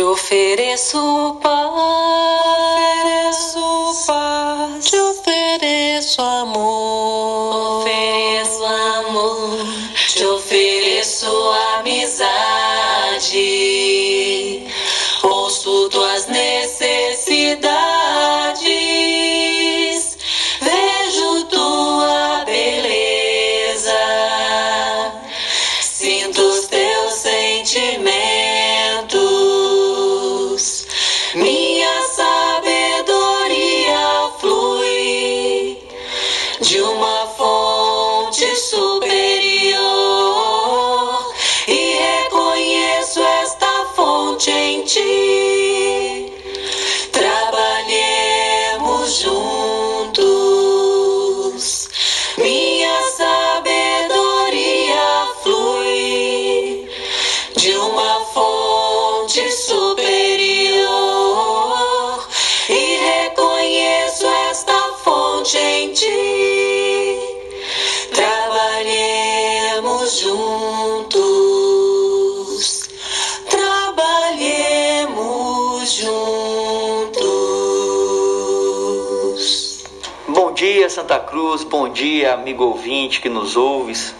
Te ofereço paz, dia, amigo ouvinte que nos ouves.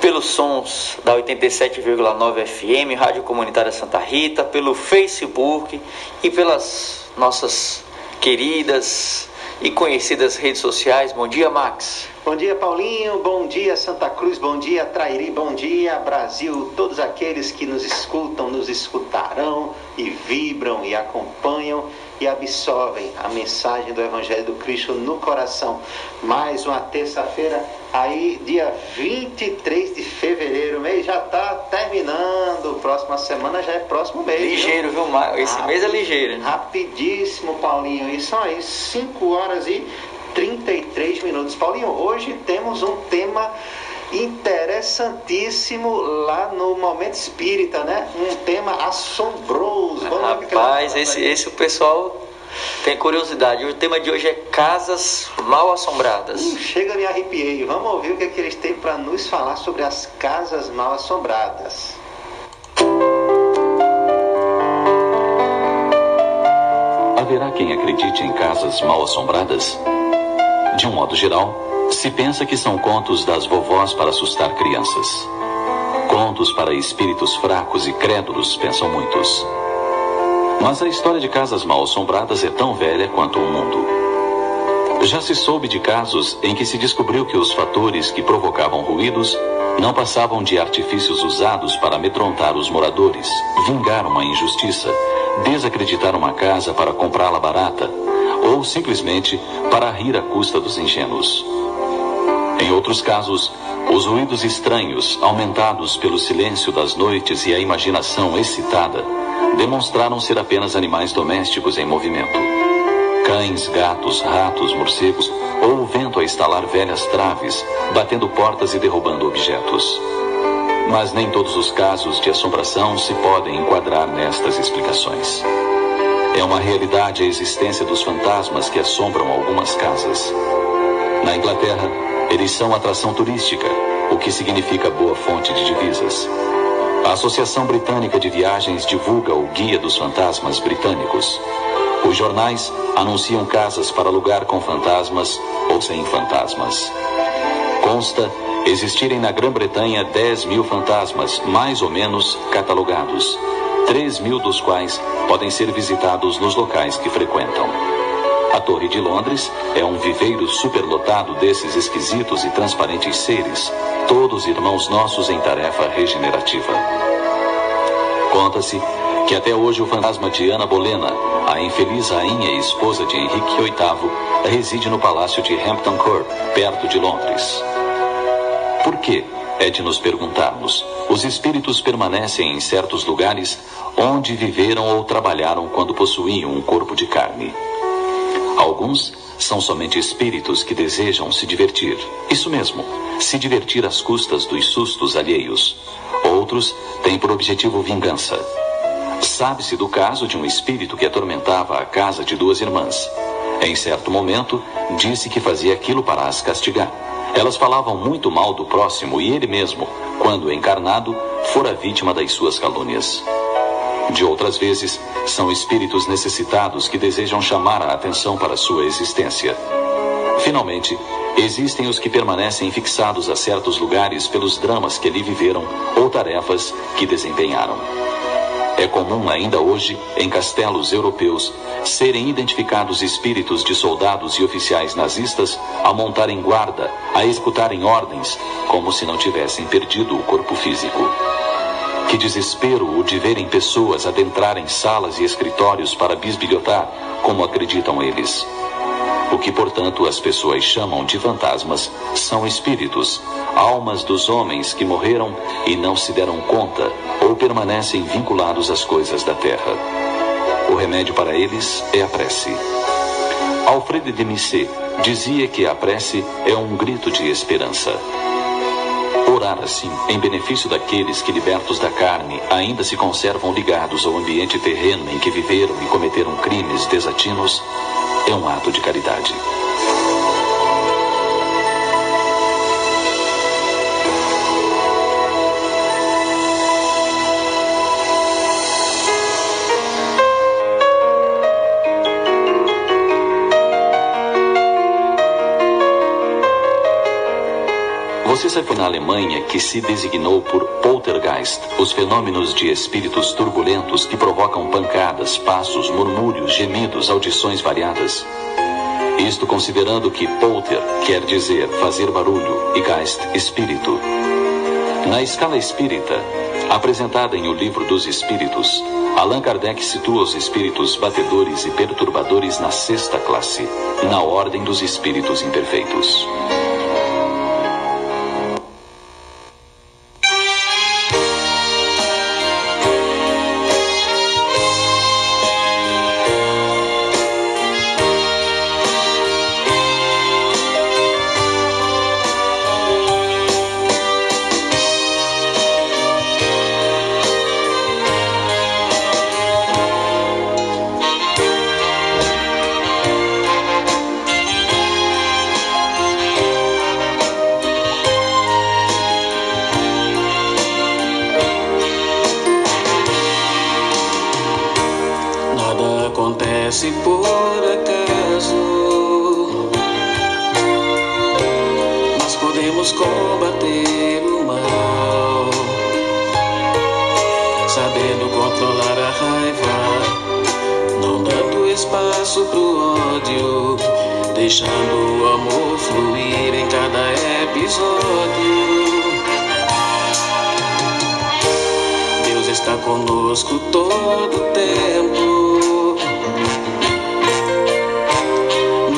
Pelos sons da 87,9 FM, Rádio Comunitária Santa Rita, pelo Facebook e pelas nossas queridas e conhecidas redes sociais. Bom dia, Max. Bom dia, Paulinho. Bom dia, Santa Cruz. Bom dia, Trairi. Bom dia, Brasil. Todos aqueles que nos escutam, nos escutarão e vibram e acompanham e absorvem a mensagem do Evangelho do Cristo no coração. Mais uma terça-feira, aí, dia 23 de fevereiro. Mês já está terminando. Próxima semana já é próximo mês. viu? Ligeiro, viu, Max? Esse mês é ligeiro. Rapidíssimo, Paulinho. E são aí 5 horas e 33 minutos. Paulinho, hoje temos um tema interessantíssimo lá no Momento Espírita, né? Um tema assombroso. Vamos Rapaz, fala esse, esse o pessoal tem curiosidade. O tema de hoje é casas mal assombradas. Hum, chega, me arrepiei. Vamos ouvir o que, é que eles têm para nos falar sobre as casas mal assombradas. Haverá quem acredite em casas mal assombradas? De um modo geral, se pensa que são contos das vovós para assustar crianças. Contos para espíritos fracos e crédulos, pensam muitos. Mas a história de casas mal assombradas é tão velha quanto o mundo. Já se soube de casos em que se descobriu que os fatores que provocavam ruídos não passavam de artifícios usados para amedrontar os moradores, vingar uma injustiça, desacreditar uma casa para comprá-la barata, ou simplesmente para rir à custa dos ingênuos. Em outros casos, os ruídos estranhos, aumentados pelo silêncio das noites e a imaginação excitada, demonstraram ser apenas animais domésticos em movimento. Cães, gatos, ratos, morcegos, ou o vento a estalar velhas traves, batendo portas e derrubando objetos. Mas nem todos os casos de assombração se podem enquadrar nestas explicações. É uma realidade a existência dos fantasmas que assombram algumas casas. Na Inglaterra, eles são atração turística, o que significa boa fonte de divisas. A Associação Britânica de Viagens divulga o Guia dos Fantasmas Britânicos. Os jornais anunciam casas para alugar com fantasmas ou sem fantasmas. Consta existirem na Grã-Bretanha 10 mil fantasmas, mais ou menos catalogados, 3 mil dos quais podem ser visitados nos locais que frequentam. A Torre de Londres é um viveiro superlotado desses esquisitos e transparentes seres, todos irmãos nossos em tarefa regenerativa. Conta-se que até hoje o fantasma de Ana Bolena, a infeliz rainha e esposa de Henrique VIII, reside no palácio de Hampton Court, perto de Londres. Por que, é de nos perguntarmos, os espíritos permanecem em certos lugares onde viveram ou trabalharam quando possuíam um corpo de carne? Alguns são somente espíritos que desejam se divertir. Isso mesmo, se divertir às custas dos sustos alheios. Outros têm por objetivo vingança. Sabe-se do caso de um espírito que atormentava a casa de duas irmãs. Em certo momento, disse que fazia aquilo para as castigar. Elas falavam muito mal do próximo e ele mesmo, quando encarnado, fora vítima das suas calúnias. De outras vezes, são espíritos necessitados que desejam chamar a atenção para sua existência. Finalmente, existem os que permanecem fixados a certos lugares pelos dramas que ali viveram ou tarefas que desempenharam. É comum ainda hoje, em castelos europeus, serem identificados espíritos de soldados e oficiais nazistas a montarem guarda, a executarem ordens, como se não tivessem perdido o corpo físico. Que desespero o de verem pessoas adentrarem salas e escritórios para bisbilhotar, como acreditam eles. O que, portanto, as pessoas chamam de fantasmas são espíritos, almas dos homens que morreram e não se deram conta ou permanecem vinculados às coisas da terra. O remédio para eles é a prece. Alfredo de Missé dizia que a prece é um grito de esperança. Orar assim, em benefício daqueles que, libertos da carne, ainda se conservam ligados ao ambiente terreno em que viveram e cometeram crimes desatinos, é um ato de caridade. Você sabe na Alemanha que se designou por poltergeist os fenômenos de espíritos turbulentos que provocam pancadas, passos, murmúrios, gemidos, audições variadas? Isto considerando que polter quer dizer fazer barulho e geist, espírito. Na escala espírita, apresentada em O Livro dos Espíritos, Allan Kardec situa os espíritos batedores e perturbadores na sexta classe, na ordem dos espíritos imperfeitos.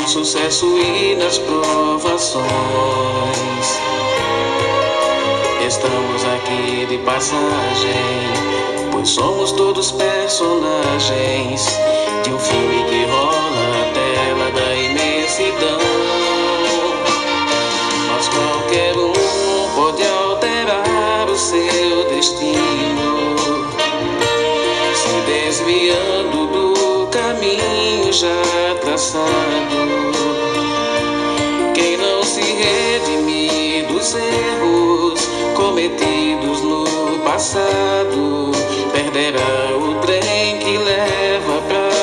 Sucesso e nas provações. Estamos aqui de passagem, pois somos todos personagens de um filme que rola na tela da imensidão. Mas qualquer um pode alterar o seu destino, se desviando do caminho já traçado. dos erros cometidos no passado perderá o trem que leva para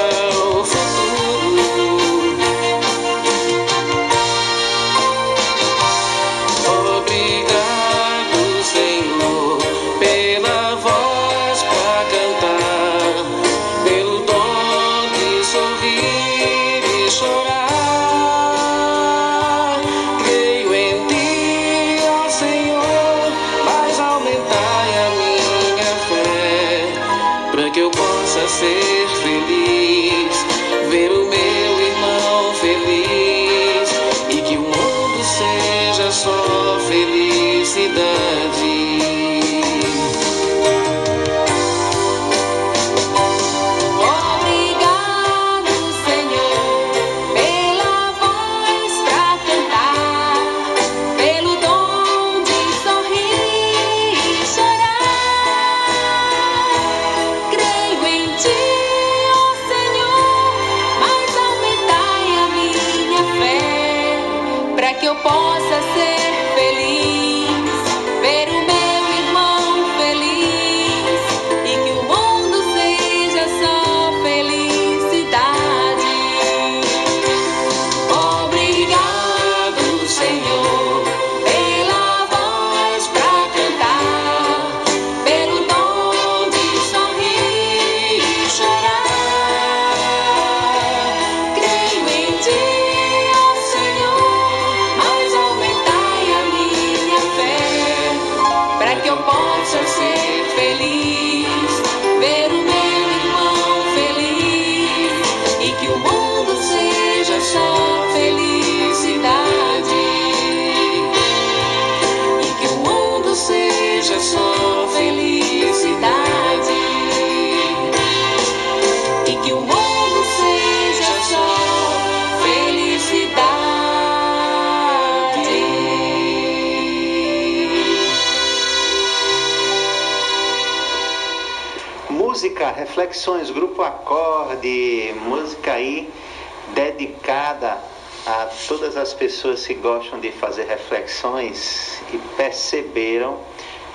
pessoas que gostam de fazer reflexões e perceberam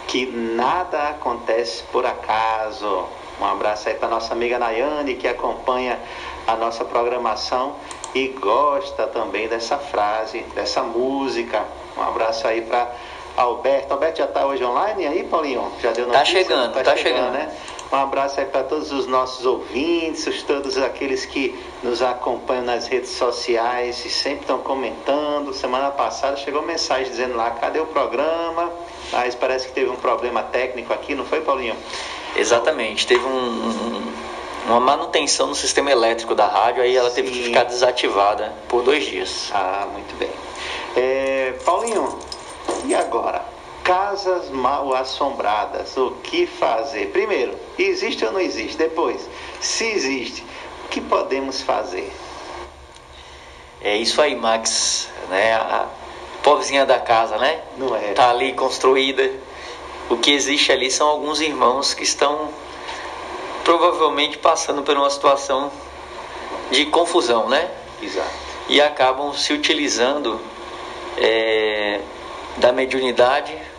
que nada acontece por acaso. Um abraço aí para nossa amiga Nayane que acompanha a nossa programação e gosta também dessa frase, dessa música. Um abraço aí para Alberto. Alberto já está hoje online aí, Paulinho? Já deu tá notícia? Tá chegando, tá, tá chegando, chegando, né? Um abraço aí para todos os nossos ouvintes, todos aqueles que nos acompanham nas redes sociais e sempre estão comentando. Semana passada chegou mensagem dizendo lá, cadê o programa? Mas parece que teve um problema técnico aqui, não foi, Paulinho? Exatamente, teve um, um, uma manutenção no sistema elétrico da rádio, aí ela Sim. teve que ficar desativada por dois dias. Ah, muito bem. É, Paulinho, e agora? Casas mal assombradas, o que fazer? Primeiro, existe ou não existe? Depois, se existe, o que podemos fazer? É isso aí, Max. Né? A pobrezinha da casa, né? Não é. Tá ali construída. O que existe ali são alguns irmãos que estão provavelmente passando por uma situação de confusão, né? Exato. E acabam se utilizando é, da mediunidade,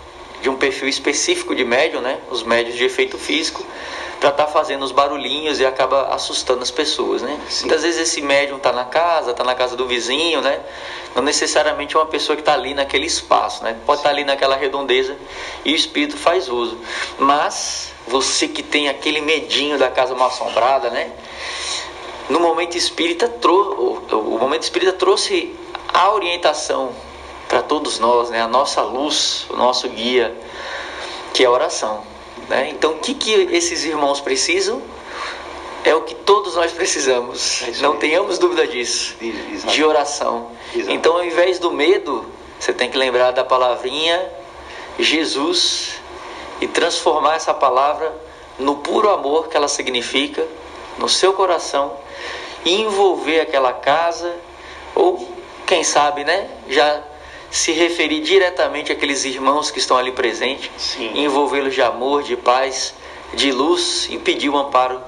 de um perfil específico de médium, né? Os médios de efeito físico, para estar tá fazendo os barulhinhos e acaba assustando as pessoas, né? Sim. Muitas vezes esse médium está na casa, está na casa do vizinho, né? Não necessariamente é uma pessoa que está ali naquele espaço, né? Pode estar tá ali naquela redondeza e o espírito faz uso. Mas você que tem aquele medinho da casa mal assombrada, né? No momento espírita, trou o momento espírita trouxe a orientação para todos nós, né? a nossa luz, o nosso guia, que é a oração. Né? Então, o que, que esses irmãos precisam? É o que todos nós precisamos. É Não tenhamos dúvida disso. De oração. Então, ao invés do medo, você tem que lembrar da palavrinha Jesus e transformar essa palavra no puro amor que ela significa no seu coração e envolver aquela casa ou quem sabe, né, já se referir diretamente àqueles irmãos que estão ali presentes, envolvê-los de amor, de paz, de luz e pedir o amparo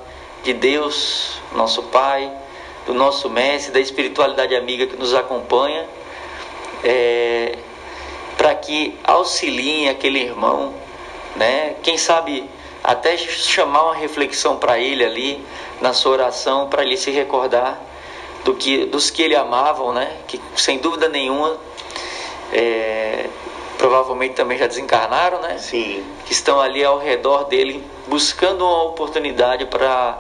de Deus, nosso Pai, do nosso Mestre, da espiritualidade amiga que nos acompanha, é, para que auxiliem aquele irmão, né? Quem sabe até chamar uma reflexão para ele ali na sua oração, para ele se recordar do que, dos que ele amavam, né? Que sem dúvida nenhuma é, provavelmente também já desencarnaram, né? Sim. Que estão ali ao redor dele buscando uma oportunidade para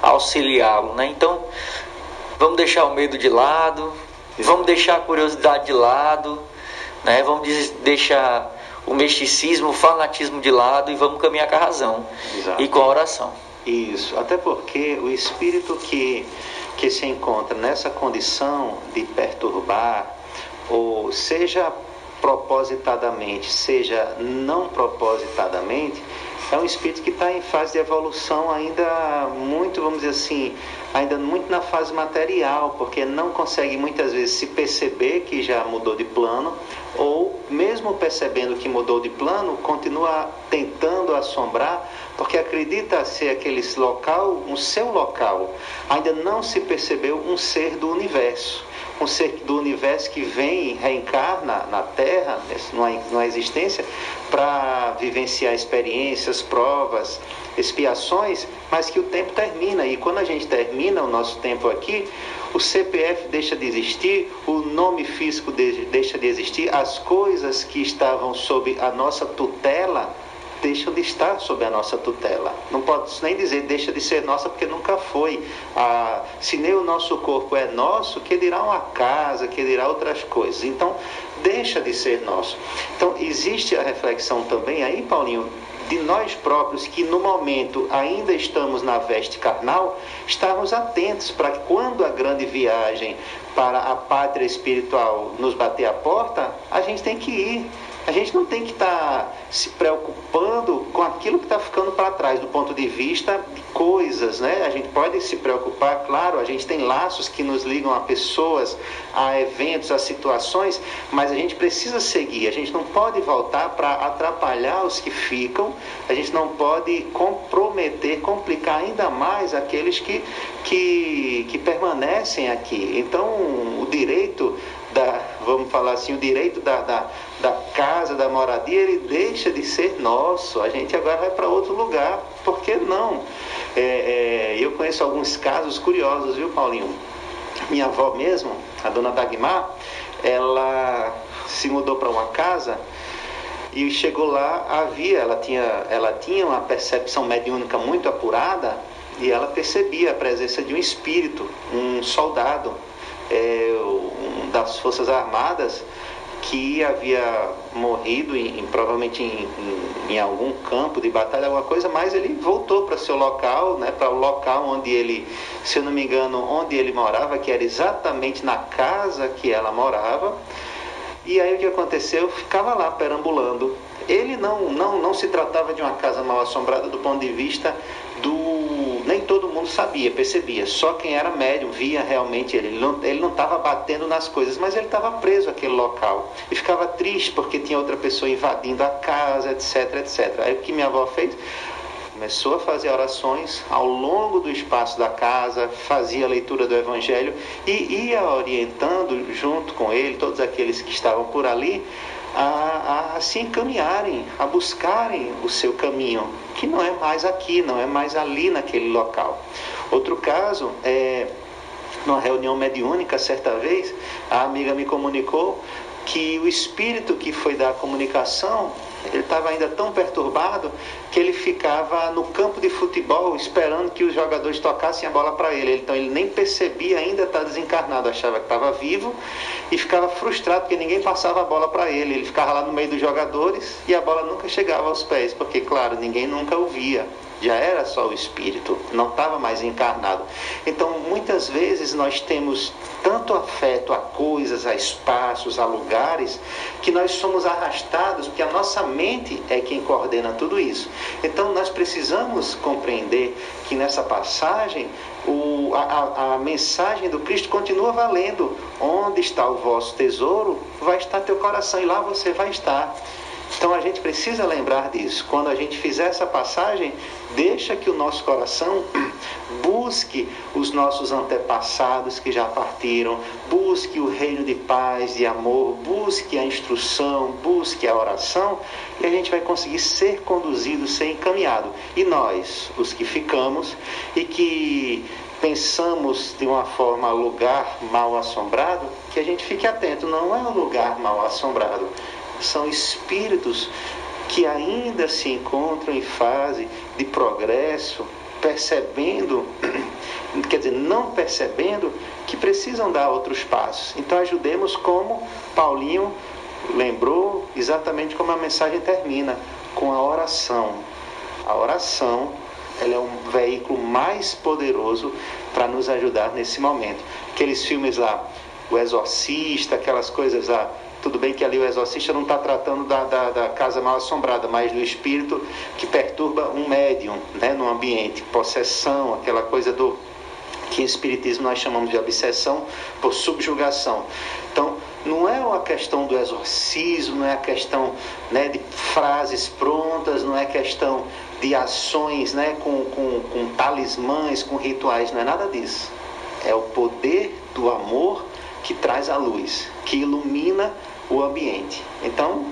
auxiliá-lo, né? Então, vamos deixar o medo de lado, vamos deixar a curiosidade de lado, né? Vamos deixar o misticismo, o fanatismo de lado e vamos caminhar com a razão Exato. e com a oração. Isso, até porque o espírito que, que se encontra nessa condição de perturbar, ou seja propositadamente, seja não propositadamente, é um espírito que está em fase de evolução ainda muito, vamos dizer assim, ainda muito na fase material, porque não consegue muitas vezes se perceber que já mudou de plano, ou mesmo percebendo que mudou de plano, continua tentando assombrar, porque acredita ser aquele local, um seu local, ainda não se percebeu um ser do universo um ser do universo que vem reencarna na Terra, numa existência, para vivenciar experiências, provas, expiações, mas que o tempo termina. E quando a gente termina o nosso tempo aqui, o CPF deixa de existir, o nome físico deixa de existir, as coisas que estavam sob a nossa tutela deixam de estar sob a nossa tutela. Não pode nem dizer deixa de ser nossa, porque nunca foi. Ah, se nem o nosso corpo é nosso, que dirá uma casa, que dirá outras coisas. Então, deixa de ser nosso. Então, existe a reflexão também aí, Paulinho, de nós próprios que no momento ainda estamos na veste carnal, estarmos atentos para que quando a grande viagem para a pátria espiritual nos bater a porta, a gente tem que ir a gente não tem que estar tá se preocupando com aquilo que está ficando para trás do ponto de vista de coisas, né? A gente pode se preocupar, claro, a gente tem laços que nos ligam a pessoas, a eventos, a situações, mas a gente precisa seguir. A gente não pode voltar para atrapalhar os que ficam, a gente não pode comprometer, complicar ainda mais aqueles que, que, que permanecem aqui. Então, o direito vamos falar assim, o direito da, da, da casa, da moradia, ele deixa de ser nosso. A gente agora vai para outro lugar. Por que não? É, é, eu conheço alguns casos curiosos, viu, Paulinho? Minha avó mesmo, a dona Dagmar, ela se mudou para uma casa e chegou lá, havia, ela tinha, ela tinha uma percepção mediúnica muito apurada e ela percebia a presença de um espírito, um soldado é, das Forças Armadas que havia morrido em, em provavelmente em, em, em, algum campo de batalha, alguma coisa, mas ele voltou para seu local, né, para o local onde ele, se eu não me engano, onde ele morava, que era exatamente na casa que ela morava. E aí o que aconteceu? Ficava lá perambulando. Ele não, não, não se tratava de uma casa mal assombrada do ponto de vista do. Nem todo mundo sabia, percebia. Só quem era médium via realmente ele. Ele não estava batendo nas coisas, mas ele estava preso àquele local. E ficava triste porque tinha outra pessoa invadindo a casa, etc, etc. Aí o que minha avó fez? Começou a fazer orações ao longo do espaço da casa, fazia a leitura do Evangelho e ia orientando junto com ele todos aqueles que estavam por ali a, a, se encaminharem, a buscarem o seu caminho, que não é mais aqui, não é mais ali naquele local. Outro caso é numa reunião mediúnica, certa vez, a amiga me comunicou que o espírito que foi da comunicação ele estava ainda tão perturbado que ele ficava no campo de futebol esperando que os jogadores tocassem a bola para ele. Então ele nem percebia ainda estar desencarnado, achava que estava vivo e ficava frustrado porque ninguém passava a bola para ele. Ele ficava lá no meio dos jogadores e a bola nunca chegava aos pés, porque, claro, ninguém nunca o via já era só o espírito, não estava mais encarnado. Então, muitas vezes nós temos tanto afeto a coisas, a espaços, a lugares, que nós somos arrastados, porque a nossa mente é quem coordena tudo isso. Então, nós precisamos compreender que nessa passagem o, a, a, mensagem do Cristo continua valendo. Onde está o vosso tesouro, vai estar teu coração, e lá você vai estar. Então a gente precisa lembrar disso. Quando a gente fizer essa passagem, deixa que o nosso coração busque os nossos antepassados que já partiram, busque o reino de paz, de amor, busque a instrução, busque a oração, e a gente vai conseguir ser conduzido, ser encaminhado. E nós, os que ficamos e que pensamos de uma forma lugar mal assombrado, que a gente fique atento, não é um lugar mal assombrado são espíritos que ainda se encontram em fase de progresso, percebendo, quer dizer, não percebendo que precisam dar outros passos. Então ajudemos como Paulinho lembrou exatamente como a mensagem termina, com a oração. A oração ela é um veículo mais poderoso para nos ajudar nesse momento. Aqueles filmes lá, O Exorcista, aquelas coisas lá, tudo bem que ali o exorcista não está tratando da, da, da, casa mal assombrada, mas do espírito que perturba um médium né, no ambiente, possessão, aquela coisa do que em espiritismo nós chamamos de obsessão por subjugação. Então, não é uma questão do exorcismo, não é a questão né, de frases prontas, não é questão de ações né, com, com, com talismãs, com rituais, não é nada disso. É o poder do amor que traz a luz, que ilumina o ambiente. Então,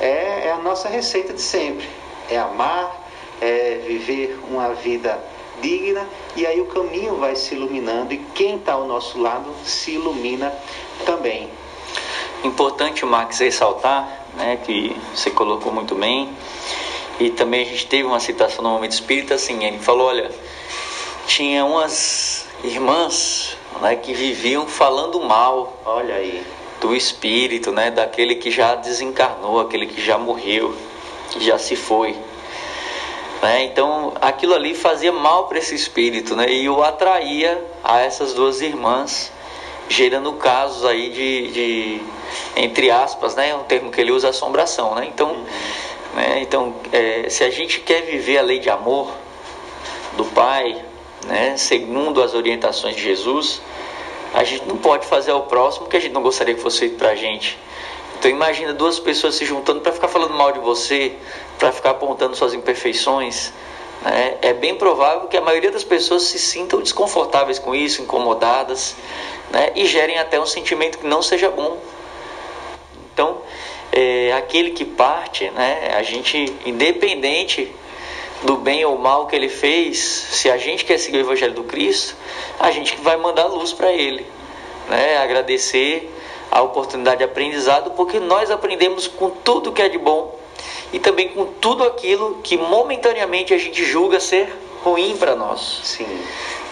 é, é a nossa receita de sempre: é amar, é viver uma vida digna, e aí o caminho vai se iluminando, e quem está ao nosso lado se ilumina também. Importante, Max, ressaltar né, que você colocou muito bem, e também a gente teve uma citação no Momento Espírita, assim, ele falou, olha, tinha umas irmãs né, que viviam falando mal, olha aí, do espírito, né, daquele que já desencarnou, aquele que já morreu, que já se foi. Né? Então, aquilo ali fazia mal para esse espírito, né? E o atraía a essas duas irmãs gerando casos aí de, de entre aspas, né, um termo que ele usa, assombração, né? Então, né, então é, se a gente quer viver a lei de amor do Pai, né, segundo as orientações de Jesus, a gente não pode fazer ao próximo que a gente não gostaria que fosse feito para a gente. Então imagina duas pessoas se juntando para ficar falando mal de você, para ficar apontando suas imperfeições. Né? É bem provável que a maioria das pessoas se sintam desconfortáveis com isso, incomodadas, né? e gerem até um sentimento que não seja bom. Então, é, aquele que parte, né? a gente, independente do bem ou mal que ele fez, se a gente quer seguir o Evangelho do Cristo, a gente vai mandar luz para ele, né? agradecer a oportunidade de aprendizado, porque nós aprendemos com tudo que é de bom e também com tudo aquilo que momentaneamente a gente julga ser ruim para nós. Sim.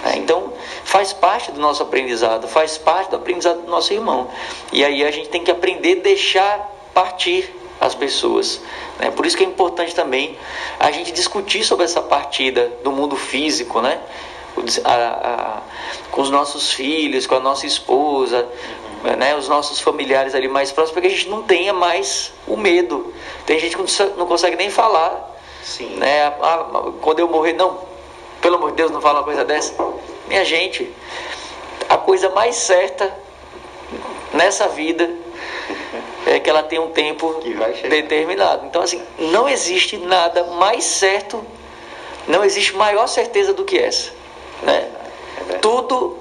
É, então, faz parte do nosso aprendizado, faz parte do aprendizado do nosso irmão. E aí a gente tem que aprender a deixar partir as pessoas. Né? Por isso que é importante também a gente discutir sobre essa partida do mundo físico, né? A, a, com os nossos filhos, com a nossa esposa, né, os nossos familiares ali mais próximos, para que a gente não tenha mais o medo. Tem gente que não consegue nem falar. Sim. Né? Ah, quando eu morrer, não, pelo amor de Deus, não fala uma coisa dessa. Minha gente, a coisa mais certa nessa vida é que ela tem um tempo determinado. Então, assim, não existe nada mais certo, não existe maior certeza do que essa. Né? É Tudo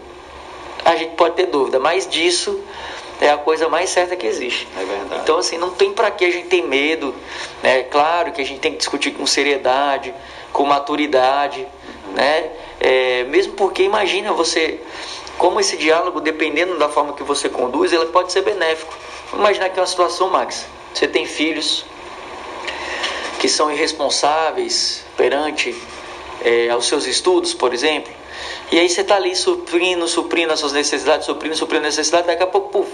a gente pode ter dúvida, mas disso é a coisa mais certa que existe. É verdade. Então, assim, não tem para que a gente ter medo. É claro que a gente tem que discutir com seriedade, com maturidade, uhum. né? É, mesmo porque, imagina você, como esse diálogo, dependendo da forma que você conduz, ele pode ser benéfico. Imagina que é uma situação, Max. Você tem filhos que são irresponsáveis perante é, aos seus estudos, por exemplo. E aí você está ali suprindo, suprindo as suas necessidades, suprindo, suprindo as necessidades, daqui a pouco, puf,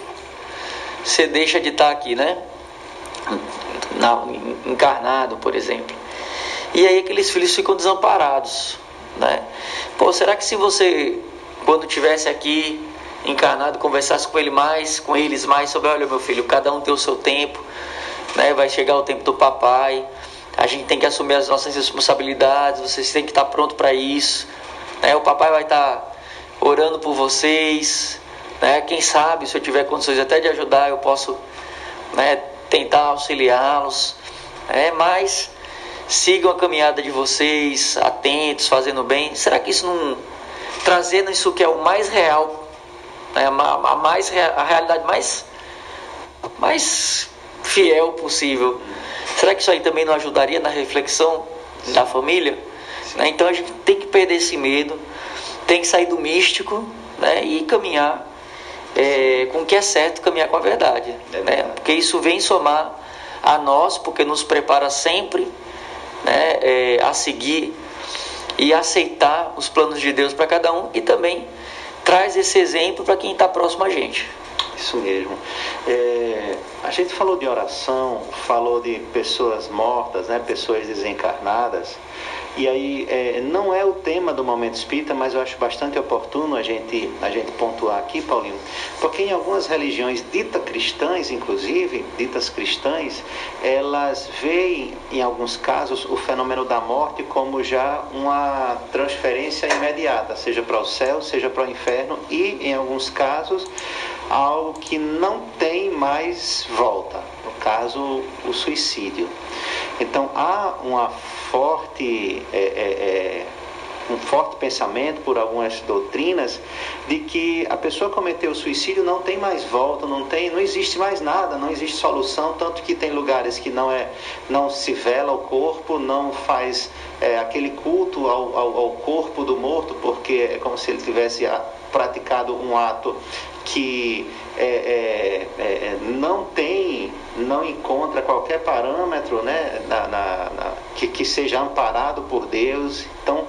você deixa de estar tá aqui, né? Na, encarnado, por exemplo. E aí aqueles filhos ficam desamparados, né? Pô, será que se você, quando tivesse aqui encarnado, conversasse com ele mais, com eles mais sobre, olha meu filho, cada um tem o seu tempo, né? Vai chegar o tempo do papai, a gente tem que assumir as nossas responsabilidades, vocês têm que estar pronto para isso. Né? O papai vai estar orando por vocês. Né? Quem sabe, se eu tiver condições até de ajudar, eu posso né, tentar auxiliá-los. É, mas sigam a caminhada de vocês, atentos, fazendo bem. Será que isso não trazendo isso que é o mais real, né, a, mais a realidade mais mais fiel possível? Será que isso aí também não ajudaria na reflexão da família? Né? Então a gente tem que perder esse medo, tem que sair do místico né? e caminhar é, com o que é certo, caminhar com a verdade. É né? Porque isso vem somar a nós, porque nos prepara sempre né? É, a seguir e aceitar os planos de Deus para cada um e também traz esse exemplo para quem está próximo a gente. Isso mesmo. É, a gente falou de oração, falou de pessoas mortas, né, pessoas desencarnadas. E aí, é, não é o tema do Momento Espírita, mas eu acho bastante oportuno a gente, a gente pontuar aqui, Paulinho, porque em algumas religiões ditas cristãs, inclusive, ditas cristãs, elas veem, em alguns casos, o fenômeno da morte como já uma transferência imediata, seja para o céu, seja para o inferno, e, em alguns casos, algo que não tem mais volta, no caso, o suicídio. Então há uma forte, é, é, é, um forte pensamento por algumas doutrinas de que a pessoa cometeu suicídio não tem mais volta, não tem, não existe mais nada, não existe solução, tanto que tem lugares que não é, não se vela o corpo, não faz é, aquele culto ao, ao, ao corpo do morto, porque é como se ele tivesse praticado um ato que é, é, é, não tem, não encontra qualquer parâmetro né, na, na, na, que, que seja amparado por Deus. Então,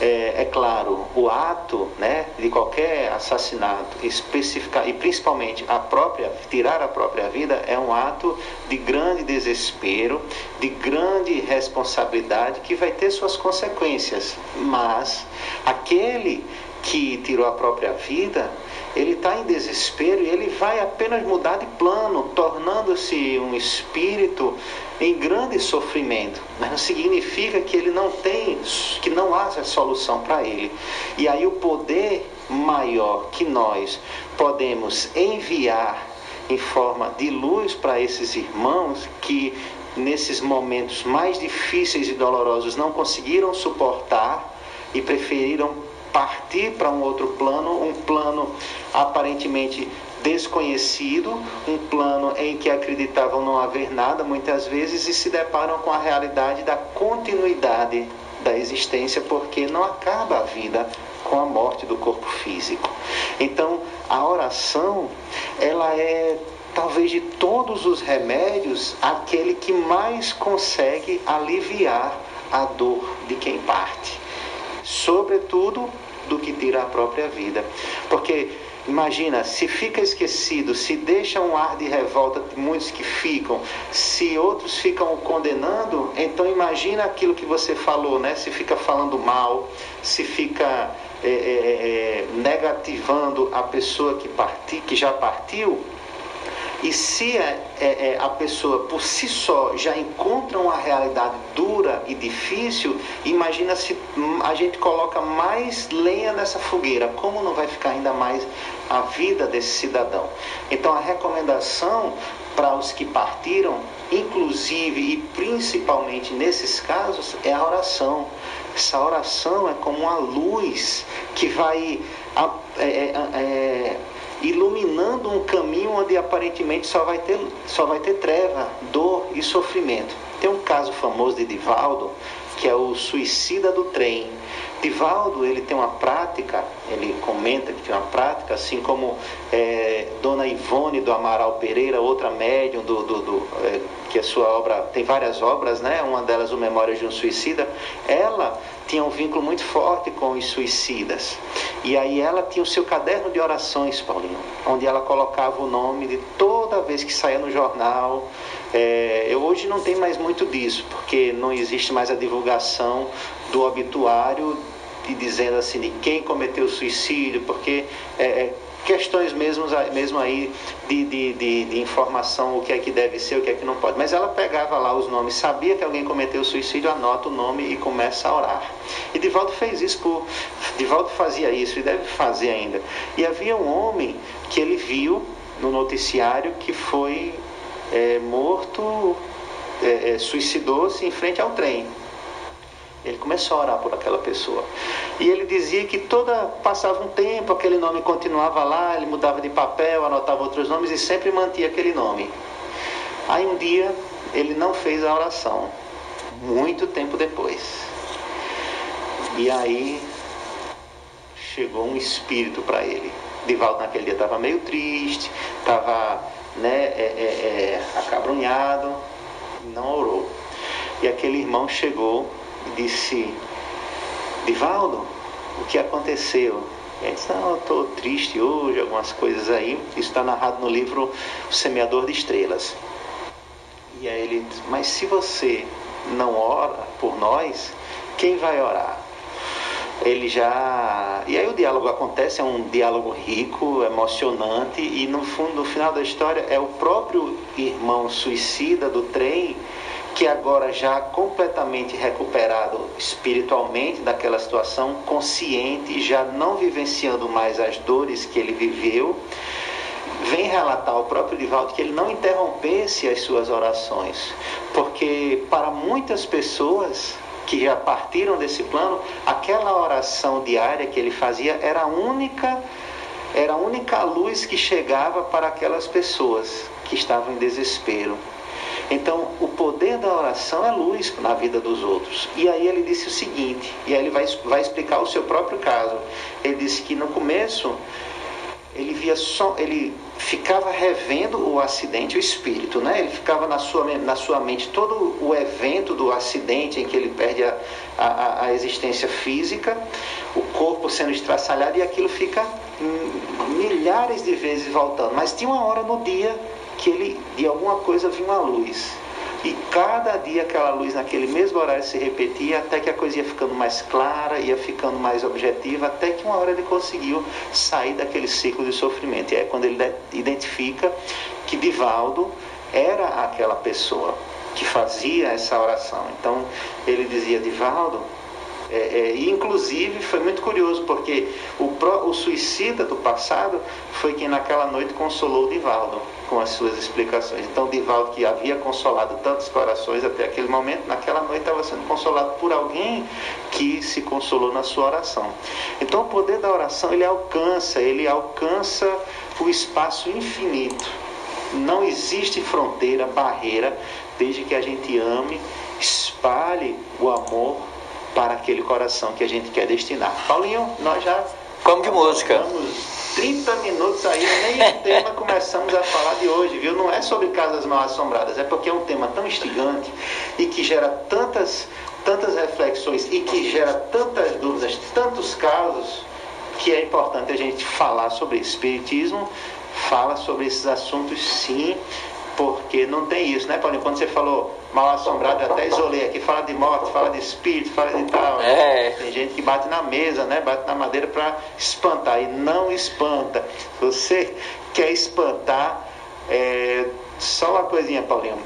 é, é, claro, o ato né, de qualquer assassinato, especificar, e principalmente a própria, tirar a própria vida, é um ato de grande desespero, de grande responsabilidade que vai ter suas consequências. Mas aquele que tirou a própria vida, ele está em desespero e ele vai apenas mudar de plano, tornando-se um espírito em grande sofrimento. Mas não significa que ele não tem, que não haja solução para ele. E aí o poder maior que nós podemos enviar em forma de luz para esses irmãos que nesses momentos mais difíceis e dolorosos não conseguiram suportar e preferiram partir para um outro plano, um plano aparentemente desconhecido, um plano em que acreditavam não haver nada muitas vezes e se deparam com a realidade da continuidade da existência, porque não acaba a vida com a morte do corpo físico. Então, a oração, ela é talvez de todos os remédios, aquele que mais consegue aliviar a dor de quem parte. Sobretudo do que tira a própria vida. Porque Imagina, se fica esquecido, se deixa um ar de revolta, muitos que ficam, se outros ficam condenando, então imagina aquilo que você falou, né? Se fica falando mal, se fica é, é, é, negativando a pessoa que, parti, que já partiu, e se é, é, é, a pessoa por si só já encontra uma realidade dura e difícil, imagina se a gente coloca mais lenha nessa fogueira, como não vai ficar ainda mais a vida desse cidadão? Então a recomendação para os que partiram, inclusive e principalmente nesses casos, é a oração. Essa oração é como uma luz que vai é, é, é iluminando um caminho onde aparentemente só vai ter, só vai ter treva, dor e sofrimento. Tem um caso famoso de Divaldo, que é o suicida do trem. Divaldo ele tem uma prática, ele comenta que tem uma prática, assim como é, Dona Ivone do Amaral Pereira, outra médium do, do, do é, que a sua obra tem várias obras, né? Uma delas o Memórias de um Suicida. Ela tinha um vínculo muito forte com os suicidas. E aí ela tinha o seu caderno de orações, Paulinho, onde ela colocava o nome de toda vez que saía no jornal. É, eu hoje não tenho mais muito disso, porque não existe mais a divulgação do obituário e dizendo assim de quem cometeu suicídio, porque é, é questões mesmo, mesmo aí de, de, de, de, informação, o que é que deve ser, o que é que não pode. Mas ela pegava lá os nomes, sabia que alguém cometeu suicídio, anota o nome e começa a orar. E Divaldo fez isso, por, Divaldo fazia isso e deve fazer ainda. E havia um homem que ele viu no noticiário que foi é, morto, é, é, suicidou-se em frente ao trem. Ele começou a orar por aquela pessoa. E ele dizia que toda passava um tempo, aquele nome continuava lá, ele mudava de papel, anotava outros nomes e sempre mantinha aquele nome. Aí um dia ele não fez a oração, muito tempo depois. E aí chegou um espírito para ele. Divaldo naquele dia estava meio triste, estava né, é, é, é, acabrunhado, não orou. E aquele irmão chegou disse, Divaldo, o que aconteceu? Ele disse, não, eu estou triste hoje, algumas coisas aí. Isso está narrado no livro O Semeador de Estrelas. E aí ele disse, mas se você não ora por nós, quem vai orar? Ele já. E aí o diálogo acontece, é um diálogo rico, emocionante, e no fundo, no final da história, é o próprio irmão suicida do trem que agora já completamente recuperado espiritualmente daquela situação, consciente, já não vivenciando mais as dores que ele viveu, vem relatar ao próprio Divaldo que ele não interrompesse as suas orações, porque para muitas pessoas que já partiram desse plano, aquela oração diária que ele fazia era a única era a única luz que chegava para aquelas pessoas que estavam em desespero. Então, o poder da oração é luz na vida dos outros. E aí ele disse o seguinte, e aí ele vai, vai explicar o seu próprio caso. Ele disse que no começo ele via só, ele ficava revendo o acidente, o espírito, né? Ele ficava na sua, na sua mente todo o evento do acidente em que ele perde a, a, a existência física, o corpo sendo estraçalhado e aquilo fica milhares de vezes voltando. Mas tinha uma hora no dia que ele, de alguma coisa, viu uma luz. E cada dia aquela luz naquele mesmo horário se repetia até que a coisa ia ficando mais clara, ia ficando mais objetiva, até que uma hora ele conseguiu sair daquele ciclo de sofrimento. E é quando ele identifica que Divaldo era aquela pessoa que fazia essa oração. Então ele dizia, Divaldo, é, é, inclusive foi muito curioso, porque o, o suicida do passado foi quem naquela noite consolou Divaldo com as suas explicações. Então Divaldo, que havia consolado tantos corações até aquele momento, naquela noite estava sendo consolado por alguém que se consolou na sua oração. Então o poder da oração ele alcança, ele alcança o espaço infinito. Não existe fronteira, barreira, desde que a gente ame, espalhe o amor para aquele coração que a gente quer destinar. Paulinho, nós já. Vamos de música. Vamos 30 minutos aí, nem o tema começamos a falar de hoje, viu? Não é sobre casas mal assombradas, é porque é um tema tão instigante e que gera tantas, tantas reflexões e que gera tantas dúvidas, tantos casos, que é importante a gente falar sobre espiritismo, fala sobre esses assuntos sim, porque não tem isso, né, Paulinho? Quando você falou mal assombrado, eu até isolei aqui, fala de morte, fala de espírito, fala de tal. É. Tem gente que bate na mesa, né? Bate na madeira para espantar. E não espanta. Você quer espantar, é... só uma coisinha, Paulinho.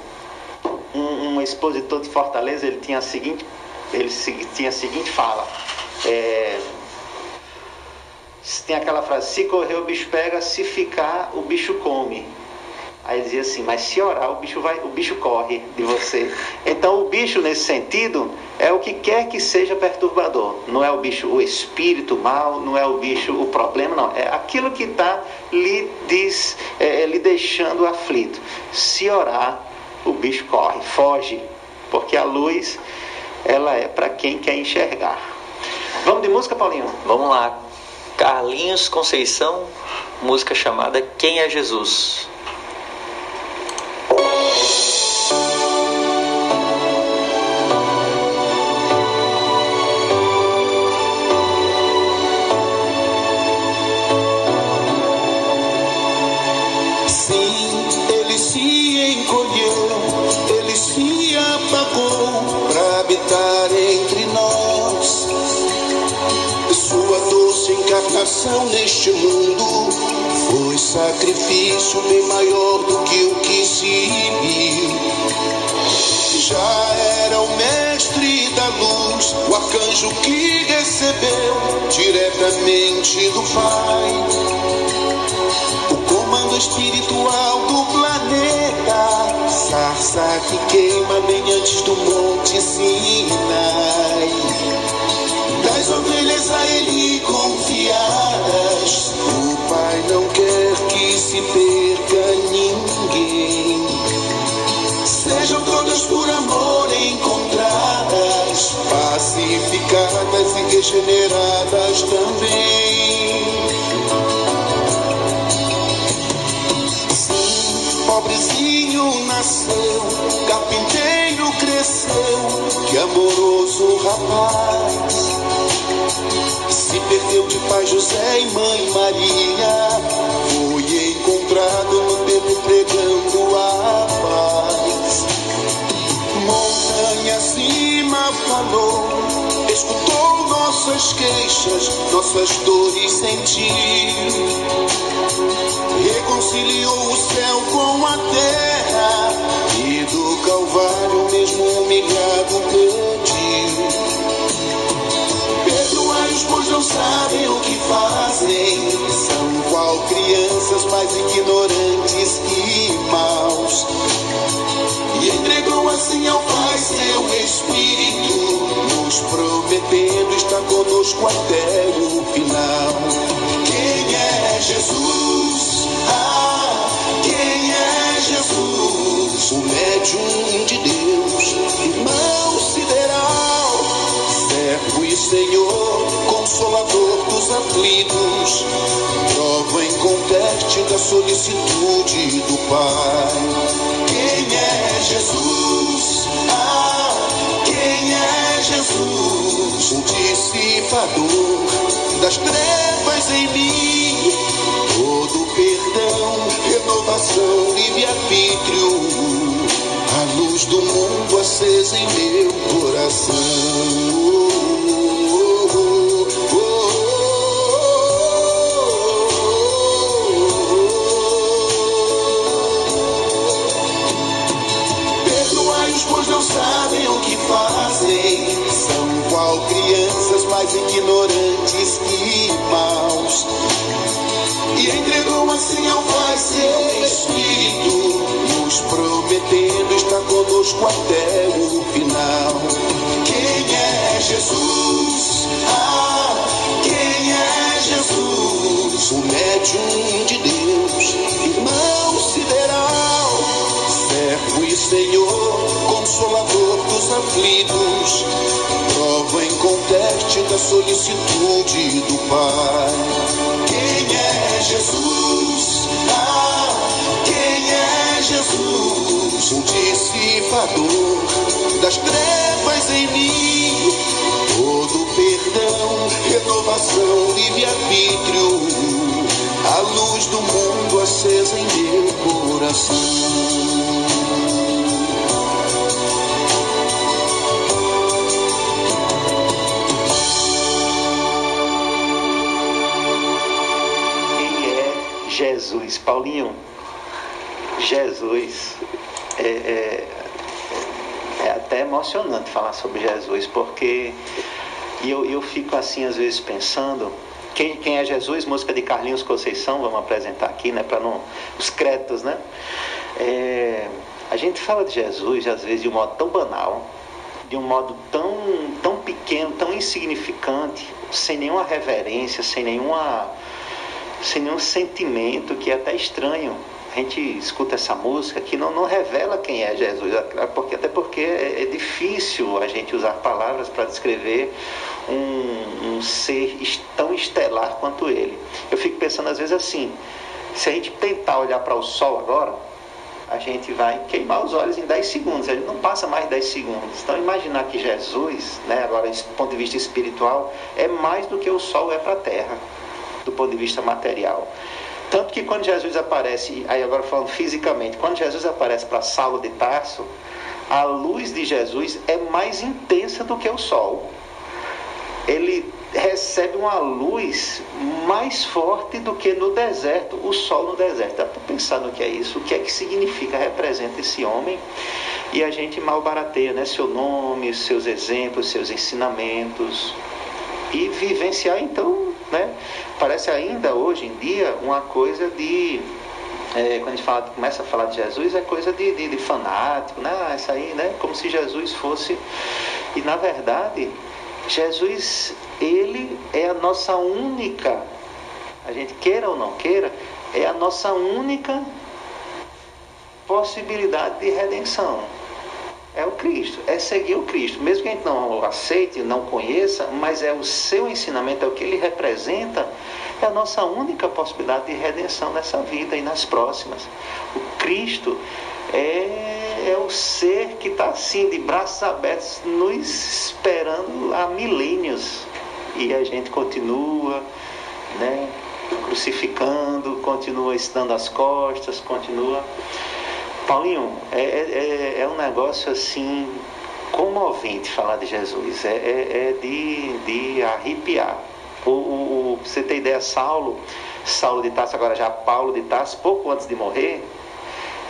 Um, um, expositor de Fortaleza, ele tinha a seguinte, ele tinha a seguinte fala. É... Tem aquela frase, se correr o bicho pega, se ficar o bicho come. Aí dizia assim, mas se orar, o bicho, vai, o bicho corre de você. Então o bicho, nesse sentido, é o que quer que seja perturbador. Não é o bicho, o espírito mal, não é o bicho, o problema, não. É aquilo que está lhe, é, é, lhe deixando aflito. Se orar, o bicho corre, foge. Porque a luz, ela é para quem quer enxergar. Vamos de música, Paulinho? Vamos lá. Carlinhos Conceição, música chamada Quem é Jesus? Encarnação neste mundo. Foi sacrifício bem maior do que o que se viu. Já era o mestre da luz, o arcanjo que recebeu diretamente do Pai. O comando espiritual do planeta, sarça que queima bem antes do Monte Sinai. Das ovelhas a ele se perca ninguém. Sejam todas por amor encontradas, pacificadas e regeneradas também. Sim, pobrezinho nasceu, carpinteiro cresceu, que amoroso rapaz perdeu de pai José e mãe Maria. Foi no templo pregando a paz. Montanha acima falou, escutou nossas queixas, nossas dores sentiu. Reconciliou o céu com a terra e do Calvário mesmo humilhado pediu pois não sabem o que fazem. Qual crianças mais ignorantes e maus. E entregou assim ao Pai seu Espírito, nos prometendo estar conosco até o final. Quem é Jesus? Ah, quem é Jesus? O médium de Deus, irmão sideral, servo e Senhor consolador dos aflitos, prova inconteste da solicitude do Pai. Quem é Jesus? Ah, quem é Jesus? O dissipador das trevas em mim, todo perdão, renovação, livre-arbítrio, a luz do mundo acesa em meu coração. Pois não sabem o que fazem. São qual crianças mais ignorantes que maus. E entregou assim ao nos prometendo estar conosco até o final. Quem é Jesus? Ah, quem é Jesus? O médium de Deus, irmão sideral, servo e Senhor, consolador dos aflitos, prova inconteste da solicitude do Pai. Quem é Jesus? Ah, quem é Jesus? O dissipador das trevas em mim. Todo perdão, renovação, livre-arbítrio. A luz do mundo acesa em meu coração. Quem é Jesus? Paulinho, Jesus é, é- é até emocionante falar sobre Jesus, porque eu, eu fico assim às vezes pensando. Quem, quem é Jesus? Música de Carlinhos Conceição, vamos apresentar aqui, né? Para não. Os créditos, né? É, a gente fala de Jesus, às vezes, de um modo tão banal, de um modo tão, tão pequeno, tão insignificante, sem nenhuma reverência, sem nenhuma sem nenhum sentimento, que é até estranho. A gente escuta essa música que não, não revela quem é Jesus, porque, até porque é, é difícil a gente usar palavras para descrever um, um ser tão estelar quanto ele. Eu fico pensando às vezes assim, se a gente tentar olhar para o sol agora, a gente vai queimar os olhos em 10 segundos, ele não passa mais 10 segundos. Então imaginar que Jesus, né, agora do ponto de vista espiritual, é mais do que o sol é para a terra do ponto de vista material. Tanto que quando Jesus aparece, aí agora falando fisicamente, quando Jesus aparece para Saulo de Tarso, a luz de Jesus é mais intensa do que o sol. Ele recebe uma luz mais forte do que no deserto, o sol no deserto. Dá para pensar no que é isso, o que é que significa, representa esse homem. E a gente mal barateia né? seu nome, seus exemplos, seus ensinamentos, e vivenciar então, né? Parece ainda hoje em dia uma coisa de é, quando a gente fala, começa a falar de Jesus é coisa de, de, de fanático, né? Ah, Isso aí, né? Como se Jesus fosse e na verdade Jesus ele é a nossa única, a gente queira ou não queira, é a nossa única possibilidade de redenção é o Cristo, é seguir o Cristo. Mesmo que a gente não aceite, não conheça, mas é o seu ensinamento, é o que ele representa, é a nossa única possibilidade de redenção nessa vida e nas próximas. O Cristo é, é o ser que está assim, de braços abertos, nos esperando há milênios. E a gente continua, né? Crucificando, continua dando as costas, continua. Paulinho, é, é, é um negócio assim comovente falar de Jesus, é, é, é de, de arrepiar. O, o, o, você ter ideia, Saulo, Saulo de Tarso, agora já Paulo de Tarso, pouco antes de morrer,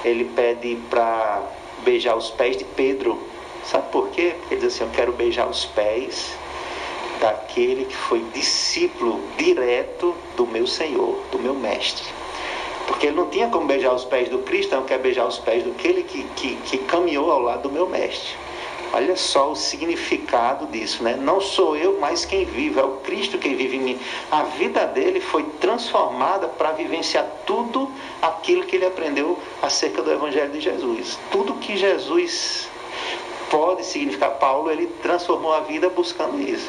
ele pede para beijar os pés de Pedro. Sabe por quê? Porque ele diz assim: Eu quero beijar os pés daquele que foi discípulo direto do meu Senhor, do meu Mestre. Porque ele não tinha como beijar os pés do Cristo, então quer beijar os pés daquele que, que, que caminhou ao lado do meu mestre. Olha só o significado disso, né? Não sou eu mais quem vive, é o Cristo quem vive em mim. A vida dele foi transformada para vivenciar tudo aquilo que ele aprendeu acerca do Evangelho de Jesus. Tudo que Jesus pode significar. Paulo, ele transformou a vida buscando isso.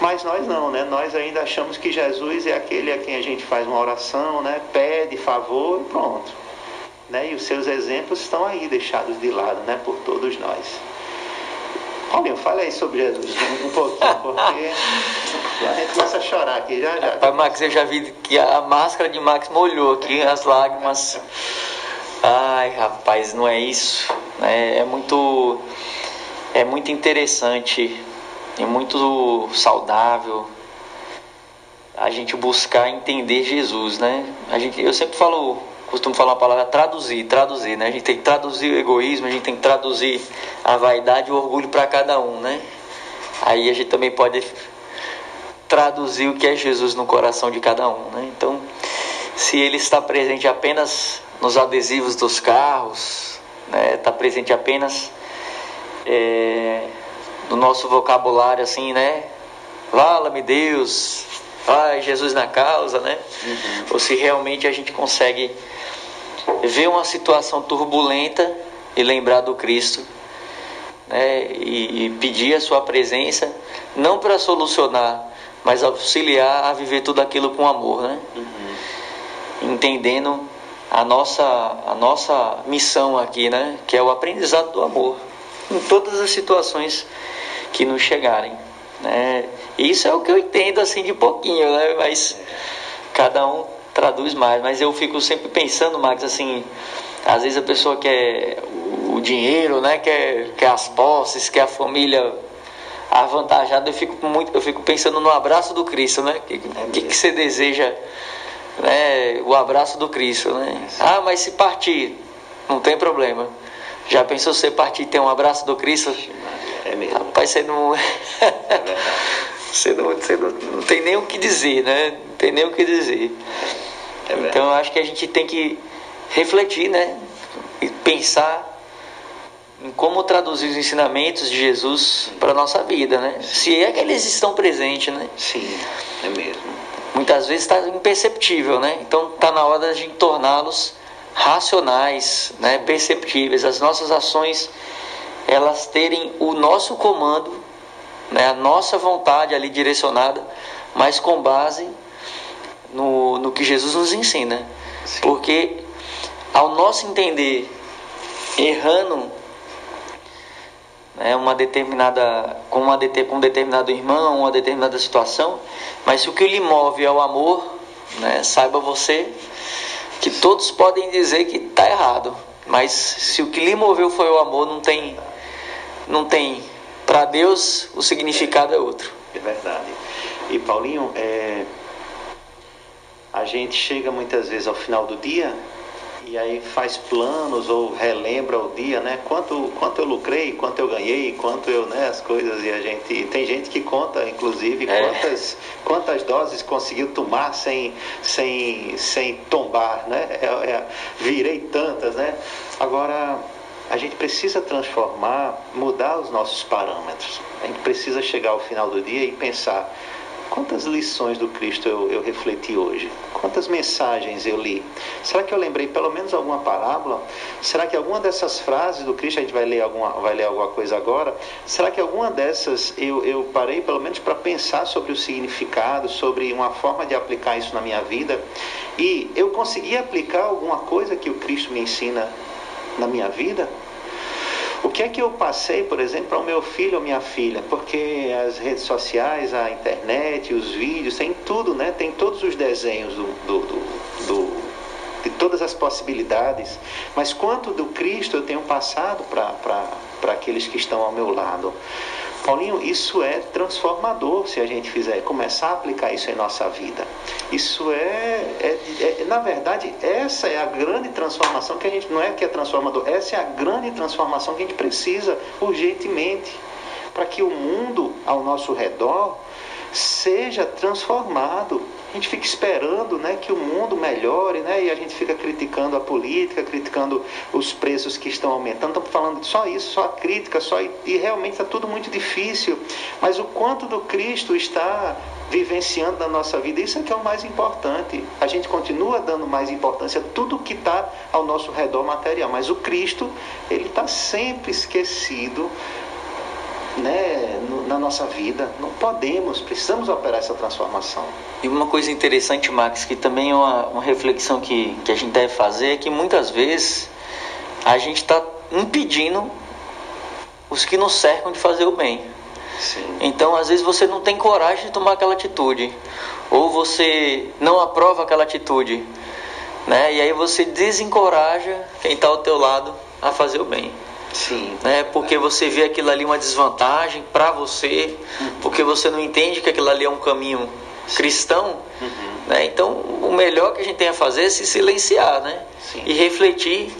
Mas nós não, né? Nós ainda achamos que Jesus é aquele a quem a gente faz uma oração, né? Pede favor e pronto. Né? E os seus exemplos estão aí deixados de lado, né? Por todos nós. Paulinho, fala aí sobre Jesus um, um pouquinho, porque a gente começa a chorar aqui já já. Rapaz, Max, eu já vi que a máscara de Max molhou aqui, as lágrimas. Ai, rapaz, não é isso. É, é muito é muito interessante e muito saudável a gente buscar entender Jesus, né? A gente, eu sempre falo, costumo falar uma palavra traduzir, traduzir, né? A gente tem que traduzir o egoísmo, a gente tem que traduzir a vaidade e o orgulho para cada um, né? Aí a gente também pode traduzir o que é Jesus no coração de cada um, né? Então, se ele está presente apenas nos adesivos dos carros, né? Está presente apenas é, no nosso vocabulário, assim, né? Vala-me Deus, ai Jesus na causa, né? Uhum. Ou se realmente a gente consegue ver uma situação turbulenta e lembrar do Cristo, né? E, e pedir a sua presença, não para solucionar, mas auxiliar a viver tudo aquilo com amor, né? Uhum. Entendendo a nossa, a nossa missão aqui, né? Que é o aprendizado do amor em todas as situações que nos chegarem. Né? Isso é o que eu entendo assim de pouquinho, né? mas cada um traduz mais. Mas eu fico sempre pensando, Max, assim, às vezes a pessoa quer o dinheiro, né? quer, quer as posses, quer a família avantajada. Eu fico, muito, eu fico pensando no abraço do Cristo, né? O que, que, que você deseja? Né? O abraço do Cristo, né? Ah, mas se partir, não tem problema. Já pensou você partir e ter um abraço do Cristo? É mesmo. Rapaz, você não. É você não, você não, não tem nem o que dizer, né? Não tem nem o que dizer. É então eu acho que a gente tem que refletir, né? E pensar em como traduzir os ensinamentos de Jesus para a nossa vida, né? Se é que eles estão presentes, né? Sim, é mesmo. Muitas vezes está imperceptível, né? Então está na hora de torná-los racionais, né? perceptíveis. As nossas ações elas terem o nosso comando, né, a nossa vontade ali direcionada, mas com base no, no que Jesus nos ensina. Sim. Porque ao nosso entender, errando né, uma determinada, com, uma, com um determinado irmão, uma determinada situação, mas se o que lhe move é o amor, né, saiba você que todos podem dizer que está errado, mas se o que lhe moveu foi o amor, não tem não tem. Para Deus, o significado é outro. É verdade. E Paulinho, é... a gente chega muitas vezes ao final do dia e aí faz planos ou relembra o dia, né? Quanto, quanto eu lucrei, quanto eu ganhei, quanto eu, né? As coisas e a gente tem gente que conta, inclusive, é. quantas, quantas doses conseguiu tomar sem, sem, sem tombar, né? É, é, virei tantas, né? Agora a gente precisa transformar, mudar os nossos parâmetros. A gente precisa chegar ao final do dia e pensar quantas lições do Cristo eu, eu, refleti hoje? Quantas mensagens eu li? Será que eu lembrei pelo menos alguma parábola? Será que alguma dessas frases do Cristo, a gente vai ler alguma, vai ler alguma coisa agora, será que alguma dessas eu, eu parei pelo menos para pensar sobre o significado, sobre uma forma de aplicar isso na minha vida? E eu consegui aplicar alguma coisa que o Cristo me ensina na minha vida? O que é que eu passei, por exemplo, para o meu filho ou minha filha? Porque as redes sociais, a internet, os vídeos, tem tudo, né? Tem todos os desenhos do, do, do, do de todas as possibilidades. Mas quanto do Cristo eu tenho passado para aqueles que estão ao meu lado? Paulinho, isso é transformador se a gente fizer, começar a aplicar isso em nossa vida. Isso é, é, é, na verdade, essa é a grande transformação que a gente, não é que é transformador, essa é a grande transformação que a gente precisa urgentemente para que o mundo ao nosso redor seja transformado gente fica esperando né, que o mundo melhore né, e a gente fica criticando a política, criticando os preços que estão aumentando. Estamos falando só isso, só a crítica, só e realmente está tudo muito difícil. Mas o quanto do Cristo está vivenciando na nossa vida, isso é que é o mais importante. A gente continua dando mais importância a tudo que está ao nosso redor material, mas o Cristo, ele está sempre esquecido né, na nossa vida. Não podemos, precisamos operar essa transformação. E uma coisa interessante, Max, que também é uma, uma reflexão que, que a gente deve fazer é que muitas vezes a gente está impedindo os que nos cercam de fazer o bem. Sim. Então, às vezes, você não tem coragem de tomar aquela atitude, ou você não aprova aquela atitude, né? e aí você desencoraja quem está ao teu lado a fazer o bem. Sim. Né? Porque você vê aquilo ali uma desvantagem para você, porque você não entende que aquilo ali é um caminho cristão. Né? Então, o melhor que a gente tem a fazer é se silenciar né? Sim. e refletir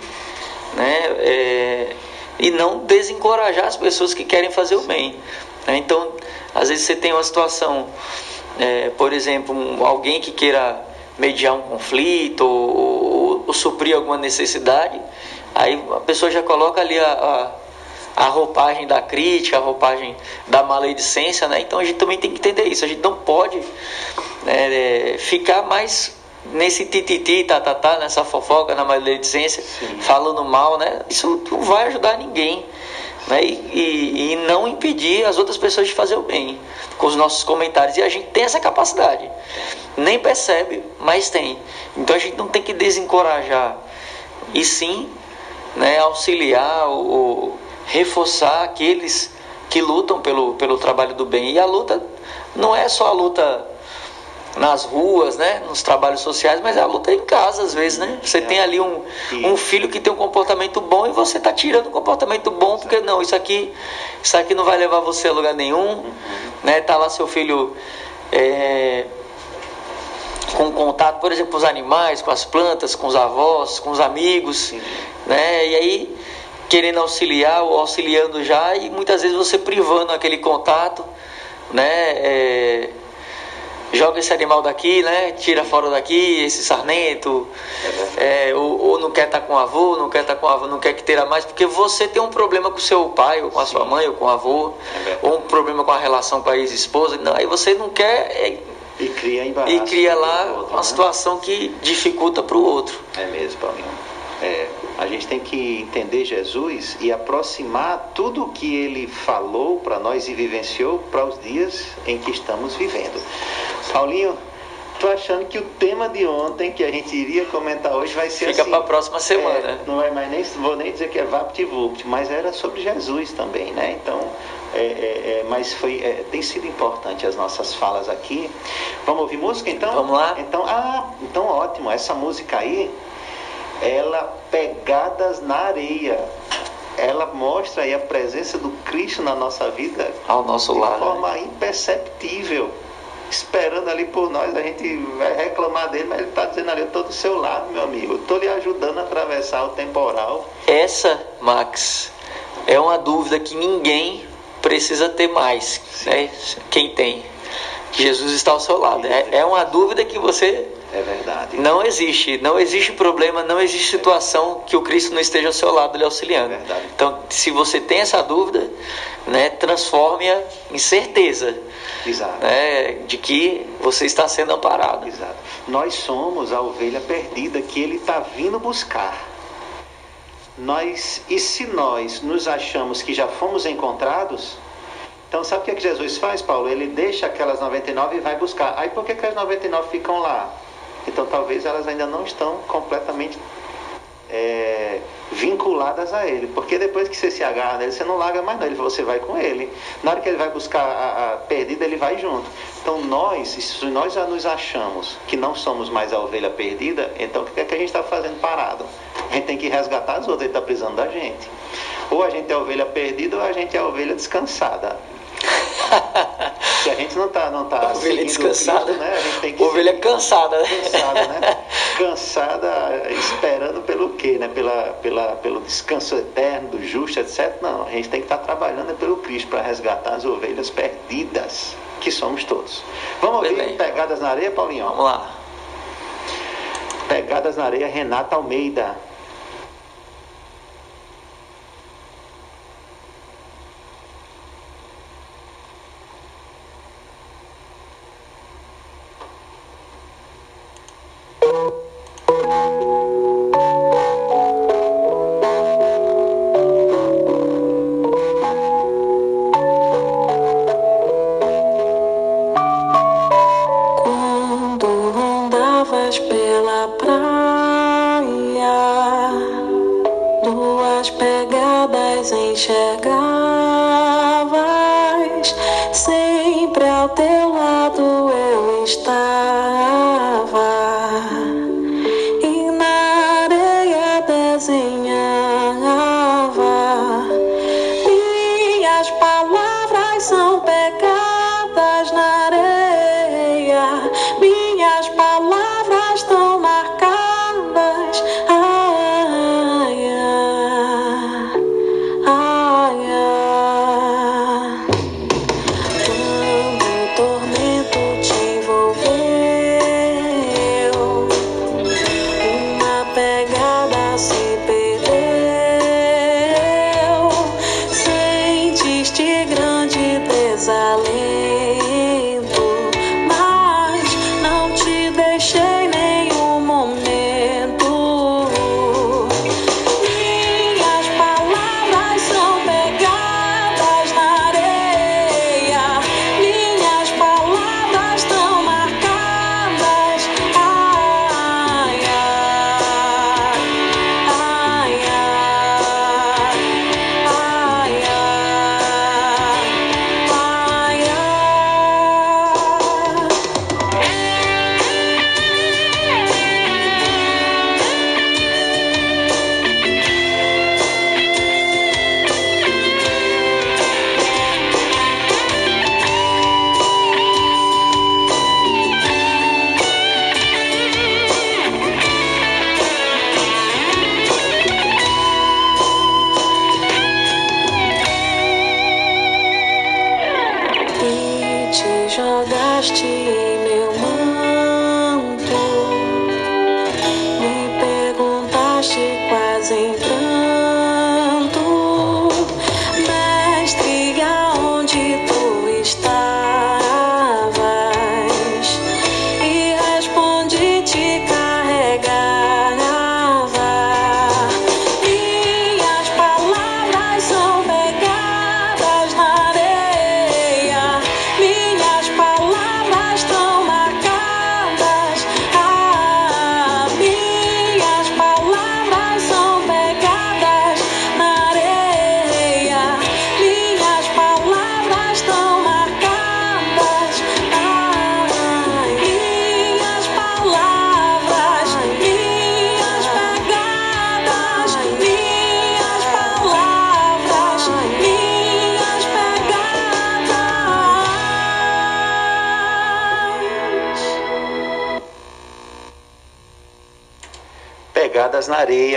né? É, e não desencorajar as pessoas que querem fazer o bem. né? Então, às vezes você tem uma situação, é, por exemplo, alguém que queira mediar um conflito ou, ou- ou suprir alguma necessidade, aí a pessoa já coloca ali a, a, a roupagem da crítica, a roupagem da maledicência, né? Então a gente também tem que entender isso. A gente não pode né, é, ficar mais nesse tititi, tatatá, nessa fofoca, na maledicência, falando mal, né? Isso não vai ajudar ninguém. Né? E, e, e não impedir as outras pessoas de fazer o bem com os nossos comentários. E a gente tem essa capacidade. Nem percebe, mas tem. Então a gente não tem que desencorajar. E sim né, auxiliar ou, ou reforçar aqueles que lutam pelo, pelo trabalho do bem. E a luta não é só a luta nas ruas, né, nos trabalhos sociais, mas é a luta em casa às vezes, né? Você tem ali um, um filho que tem um comportamento bom e você está tirando o comportamento bom porque não, isso aqui, isso aqui não vai levar você a lugar nenhum, né? Tá lá seu filho é, com contato, por exemplo, com os animais, com as plantas, com os avós, com os amigos, né? E aí querendo auxiliar ou auxiliando já e muitas vezes você privando aquele contato, né? É, joga esse animal daqui, né? Tira fora daqui, esse sarnento, é, ou, ou não quer estar com o avô, não quer estar com o avô, não quer que tenha mais, porque você tem um problema com o seu pai, ou com a sua mãe, ou com o avô, ou um problema com a relação com a ex-esposa, não, aí você não quer é, E cria embaraço. e cria lá outro, uma né? situação que dificulta para o outro. É mesmo, Paulinho. É, a gente tem que entender Jesus e aproximar tudo o que ele falou para nós e vivenciou para os dias em que estamos vivendo. Paulinho, tô achando que o tema de ontem que a gente iria comentar hoje vai ser Fica assim. para a próxima semana. É, não é mais nem vou nem dizer que é VaptVupt, mas era sobre Jesus também, né? Então, é, é, é, mas foi é, tem sido importante as nossas falas aqui. Vamos ouvir música então? Vamos lá. Então, ah, então ótimo. Essa música aí, ela pegadas na areia. Ela mostra aí a presença do Cristo na nossa vida Ao nosso de lado. né? forma imperceptível. Esperando ali por nós, a gente vai reclamar dele, mas ele está dizendo ali, eu estou do seu lado, meu amigo. Eu estou lhe ajudando a atravessar o temporal. Essa, Max, é uma dúvida que ninguém precisa ter mais, né? Quem tem. Que Jesus está ao seu lado. É, é uma dúvida que você É verdade. não existe. Não existe problema, não existe situação que o Cristo não esteja ao seu lado lhe auxiliando. É verdade. Então, se você tem essa dúvida, né, transforme-a em certeza Exato. né, de que você está sendo amparado. Exato. Nós somos a ovelha perdida que ele está vindo buscar. Nós, e se nós nos achamos que já fomos encontrados, então sabe o que, é que Jesus faz, Paulo? Ele deixa aquelas 99 e vai buscar. Aí por que, que as 99 ficam lá? Então talvez elas ainda não estão completamente é, vinculadas a ele. Porque depois que você se agarra nele, você não larga mais não, você vai com ele. Na hora que ele vai buscar a, a perdida, ele vai junto. Então nós, se nós já nos achamos que não somos mais a ovelha perdida, então o que é que a gente está fazendo parado? A gente tem que resgatar as outras, ele está precisando da gente. Ou a gente é ovelha perdida ou a gente é ovelha descansada. Se a gente não está não tá Ovelha descansada. Cristo, né? A gente tem que Ovelha seguir- cansada, né? cansada, né? Cansada, esperando pelo quê, né? Pela, pela, pelo descanso eterno do justo, etc. Não, a gente tem que estar trabalhando é pelo Cristo para resgatar as ovelhas perdidas, que somos todos. Vamos ouvir bem. Pegadas na Areia, Paulinho? Vamos lá. Pegadas na Areia, Renata Almeida. Quando andavas pela praia, duas pegadas enxergavas, sempre ao teu lado eu estava,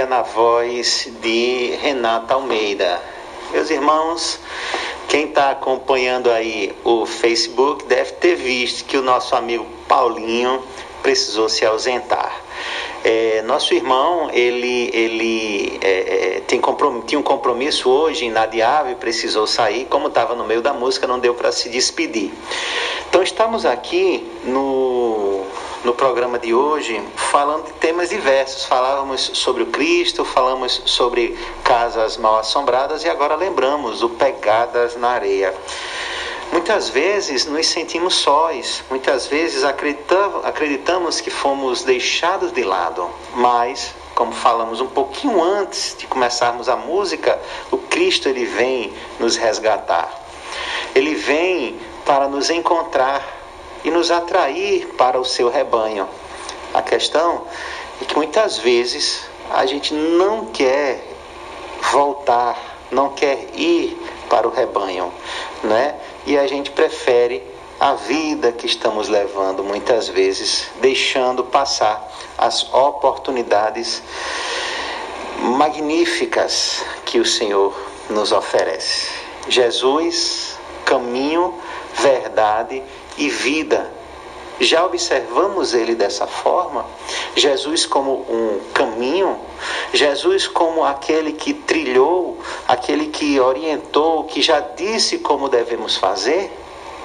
Na voz de Renata Almeida. Meus irmãos, quem está acompanhando aí o Facebook deve ter visto que o nosso amigo Paulinho precisou se ausentar. É, nosso irmão, ele, ele é, é tem tinha um compromisso hoje inadiável, precisou sair. Como estava no meio da música, não deu para se despedir. Então, estamos aqui no, no programa de hoje falando de temas diversos. Falávamos sobre o Cristo, falamos sobre casas mal assombradas e agora lembramos o Pegadas na Areia. Muitas vezes nos sentimos sós, muitas vezes acreditamos, acreditamos que fomos deixados de lado, mas, como falamos um pouquinho antes de começarmos a música, o Cristo ele vem nos resgatar. Ele vem para nos encontrar e nos atrair para o seu rebanho. A questão é que muitas vezes a gente não quer voltar, não quer ir para o rebanho, né? E a gente prefere a vida que estamos levando muitas vezes, deixando passar as oportunidades magníficas que o Senhor nos oferece. Jesus, caminho, verdade e vida já observamos ele dessa forma? Jesus como um caminho, Jesus como aquele que trilhou, aquele que orientou, que já disse como devemos fazer?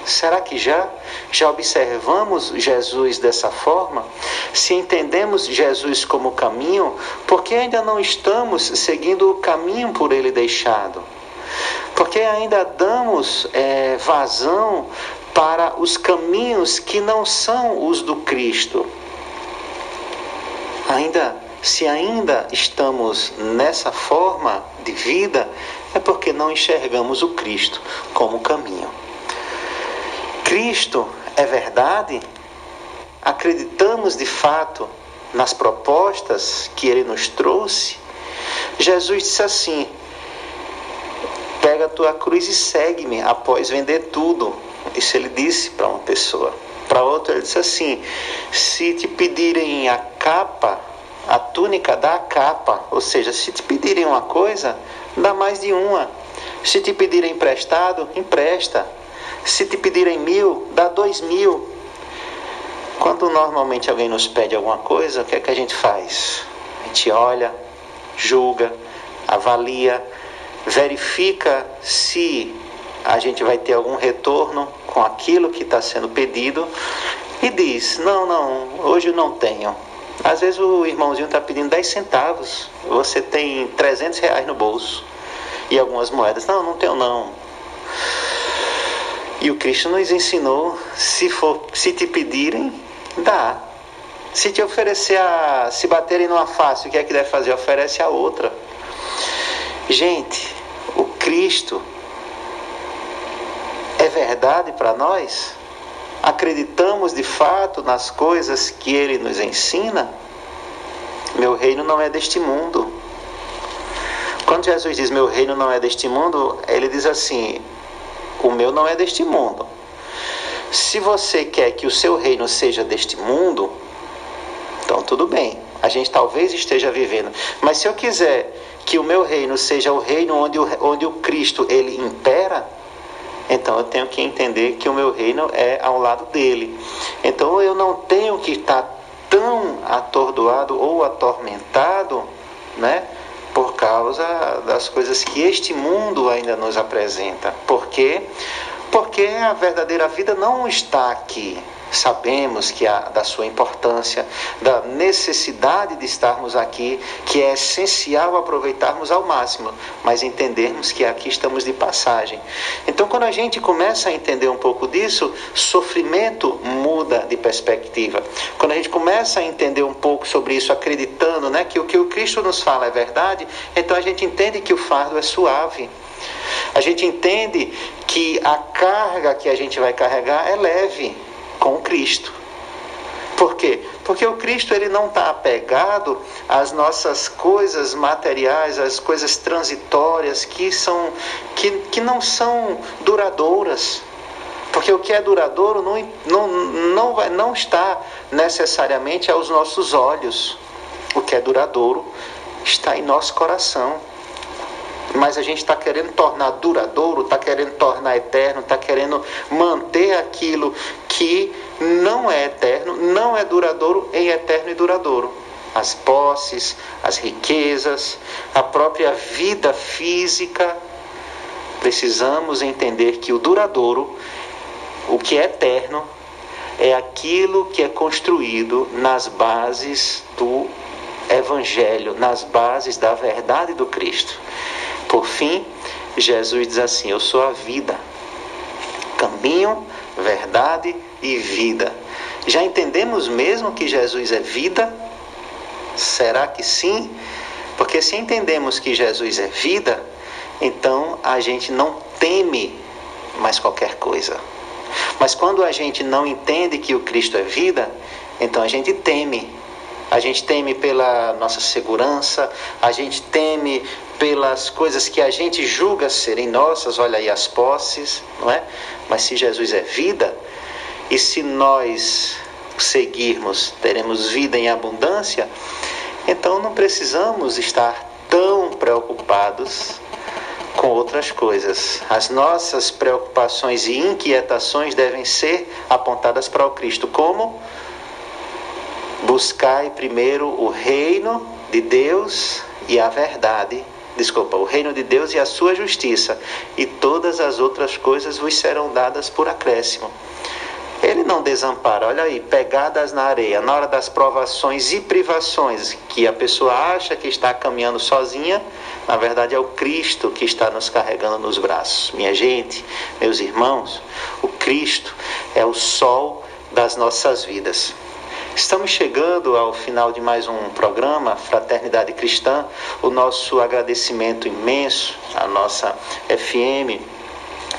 Será que já já observamos Jesus dessa forma? Se entendemos Jesus como caminho, por que ainda não estamos seguindo o caminho por ele deixado? Porque ainda damos é, vazão para os caminhos que não são os do Cristo. Ainda, se ainda estamos nessa forma de vida, é porque não enxergamos o Cristo como caminho. Cristo é verdade? Acreditamos de fato nas propostas que ele nos trouxe? Jesus disse assim: Pega a tua cruz e segue-me após vender tudo isso ele disse para uma pessoa. Para outra, ele disse assim: se te pedirem a capa, a túnica, dá a capa. Ou seja, se te pedirem uma coisa, dá mais de uma. Se te pedirem emprestado, empresta. Se te pedirem mil, dá dois mil. Quando normalmente alguém nos pede alguma coisa, o que é que a gente faz? A gente olha, julga, avalia, verifica se a gente vai ter algum retorno com aquilo que está sendo pedido e diz: Não, não, hoje eu não tenho. Às vezes o irmãozinho está pedindo 10 centavos, você tem 300 reais no bolso e algumas moedas. Não, não tenho não. E o Cristo nos ensinou: se, for, se te pedirem, dá. Se te oferecer a. Se baterem numa face, o que é que deve fazer? Oferece a outra. Gente, o Cristo verdade para nós? Acreditamos de fato nas coisas que ele nos ensina? Meu reino não é deste mundo. Quando Jesus diz meu reino não é deste mundo, ele diz assim: o meu não é deste mundo. Se você quer que o seu reino seja deste mundo, então tudo bem. A gente talvez esteja vivendo. Mas se eu quiser que o meu reino seja o reino onde o, onde o Cristo ele impera, então eu tenho que entender que o meu reino é ao lado dele. Então eu não tenho que estar tão atordoado ou atormentado, né? Por causa das coisas que este mundo ainda nos apresenta. Por quê? Porque a verdadeira vida não está aqui sabemos que há da sua importância, da necessidade de estarmos aqui, que é essencial aproveitarmos ao máximo, mas entendermos que aqui estamos de passagem. Então, quando a gente começa a entender um pouco disso, sofrimento muda de perspectiva. Quando a gente começa a entender um pouco sobre isso, acreditando né, que o que o Cristo nos fala é verdade, então a gente entende que o fardo é suave. A gente entende que a carga que a gente vai carregar é leve com Cristo. Por quê? Porque o Cristo ele não está apegado às nossas coisas materiais, às coisas transitórias que, são, que, que não são duradouras. Porque o que é duradouro não, não, não, vai, não está necessariamente aos nossos olhos. o que é duradouro está em nosso coração. Mas a gente está querendo tornar duradouro, está querendo tornar eterno, está querendo manter aquilo que não é eterno, não é duradouro em eterno e duradouro. As posses, as riquezas, a própria vida física. Precisamos entender que o duradouro, o que é eterno, é aquilo que é construído nas bases do Evangelho, nas bases da verdade do Cristo. Por fim, Jesus diz assim: Eu sou a vida, caminho, verdade e vida. Já entendemos mesmo que Jesus é vida? Será que sim? Porque se entendemos que Jesus é vida, então a gente não teme mais qualquer coisa. Mas quando a gente não entende que o Cristo é vida, então a gente teme. A gente teme pela nossa segurança, a gente teme pelas coisas que a gente julga serem nossas, olha aí as posses, não é? Mas se Jesus é vida, e se nós seguirmos, teremos vida em abundância, então não precisamos estar tão preocupados com outras coisas. As nossas preocupações e inquietações devem ser apontadas para o Cristo. Como? Buscai primeiro o reino de Deus e a verdade. Desculpa, o reino de Deus e a sua justiça, e todas as outras coisas vos serão dadas por acréscimo. Ele não desampara, olha aí, pegadas na areia, na hora das provações e privações, que a pessoa acha que está caminhando sozinha, na verdade é o Cristo que está nos carregando nos braços. Minha gente, meus irmãos, o Cristo é o sol das nossas vidas. Estamos chegando ao final de mais um programa, Fraternidade Cristã. O nosso agradecimento imenso à nossa FM,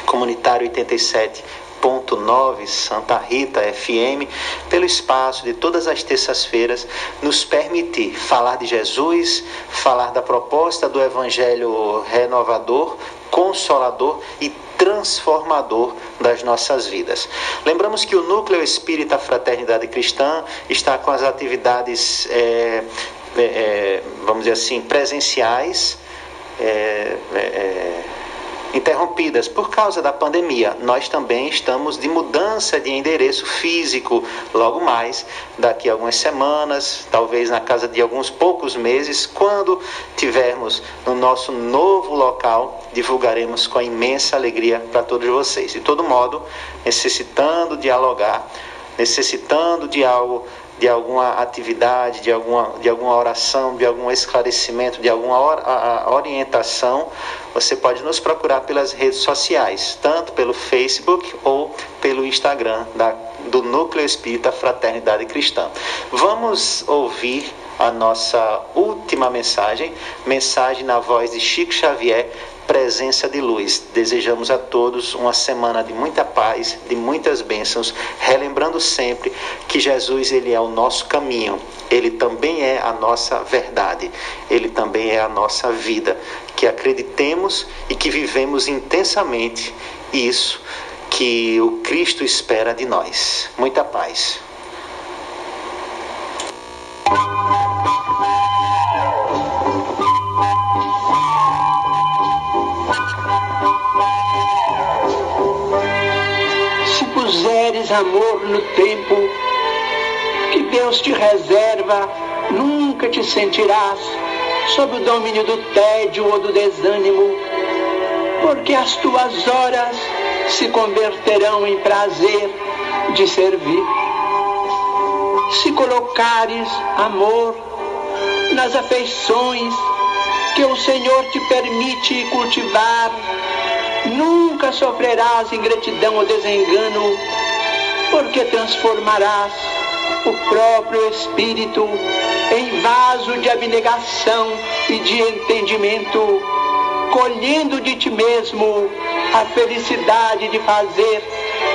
Comunitário 87 101.9 Santa Rita FM, pelo espaço de todas as terças-feiras, nos permitir falar de Jesus, falar da proposta do Evangelho renovador, consolador e transformador das nossas vidas. Lembramos que o Núcleo Espírita Fraternidade Cristã está com as atividades, é, é, vamos dizer assim, presenciais. É, é interrompidas por causa da pandemia. Nós também estamos de mudança de endereço físico logo mais, daqui a algumas semanas, talvez na casa de alguns poucos meses, quando tivermos no nosso novo local, divulgaremos com imensa alegria para todos vocês. De todo modo, necessitando dialogar, necessitando de algo de alguma atividade, de alguma, de alguma oração, de algum esclarecimento, de alguma or, a, a orientação, você pode nos procurar pelas redes sociais, tanto pelo Facebook ou pelo Instagram da, do Núcleo Espírita Fraternidade Cristã. Vamos ouvir a nossa última mensagem, mensagem na voz de Chico Xavier, presença de luz. Desejamos a todos uma semana de muita paz, de muitas bênçãos, relembrando sempre que Jesus ele é o nosso caminho, ele também é a nossa verdade, ele também é a nossa vida. Que acreditemos e que vivemos intensamente isso que o Cristo espera de nós. Muita paz. Puseres amor no tempo que Deus te reserva, nunca te sentirás sob o domínio do tédio ou do desânimo, porque as tuas horas se converterão em prazer de servir. Se colocares amor nas afeições que o Senhor te permite cultivar, Nunca sofrerás ingratidão ou desengano, porque transformarás o próprio Espírito em vaso de abnegação e de entendimento, colhendo de ti mesmo a felicidade de fazer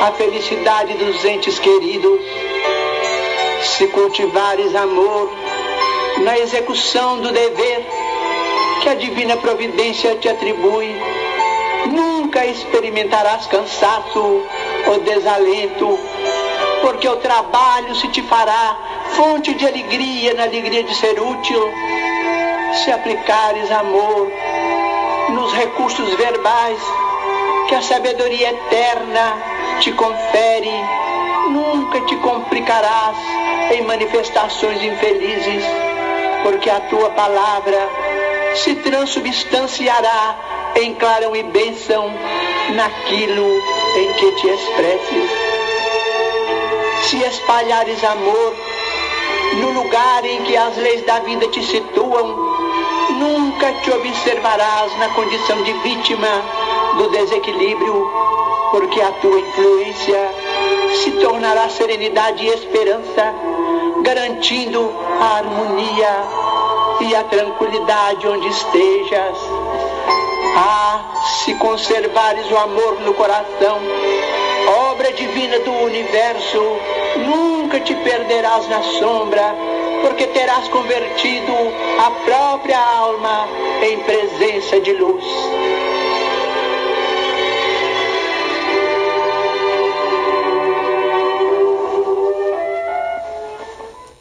a felicidade dos entes queridos. Se cultivares amor na execução do dever que a divina providência te atribui, Nunca experimentarás cansaço ou desalento, porque o trabalho se te fará fonte de alegria na alegria de ser útil, se aplicares amor nos recursos verbais que a sabedoria eterna te confere, nunca te complicarás em manifestações infelizes, porque a tua palavra se transubstanciará em clarão e bênção naquilo em que te expresses. Se espalhares amor no lugar em que as leis da vida te situam, nunca te observarás na condição de vítima do desequilíbrio, porque a tua influência se tornará serenidade e esperança, garantindo a harmonia e a tranquilidade onde estejas. Ah, se conservares o amor no coração, obra divina do universo, nunca te perderás na sombra, porque terás convertido a própria alma em presença de luz.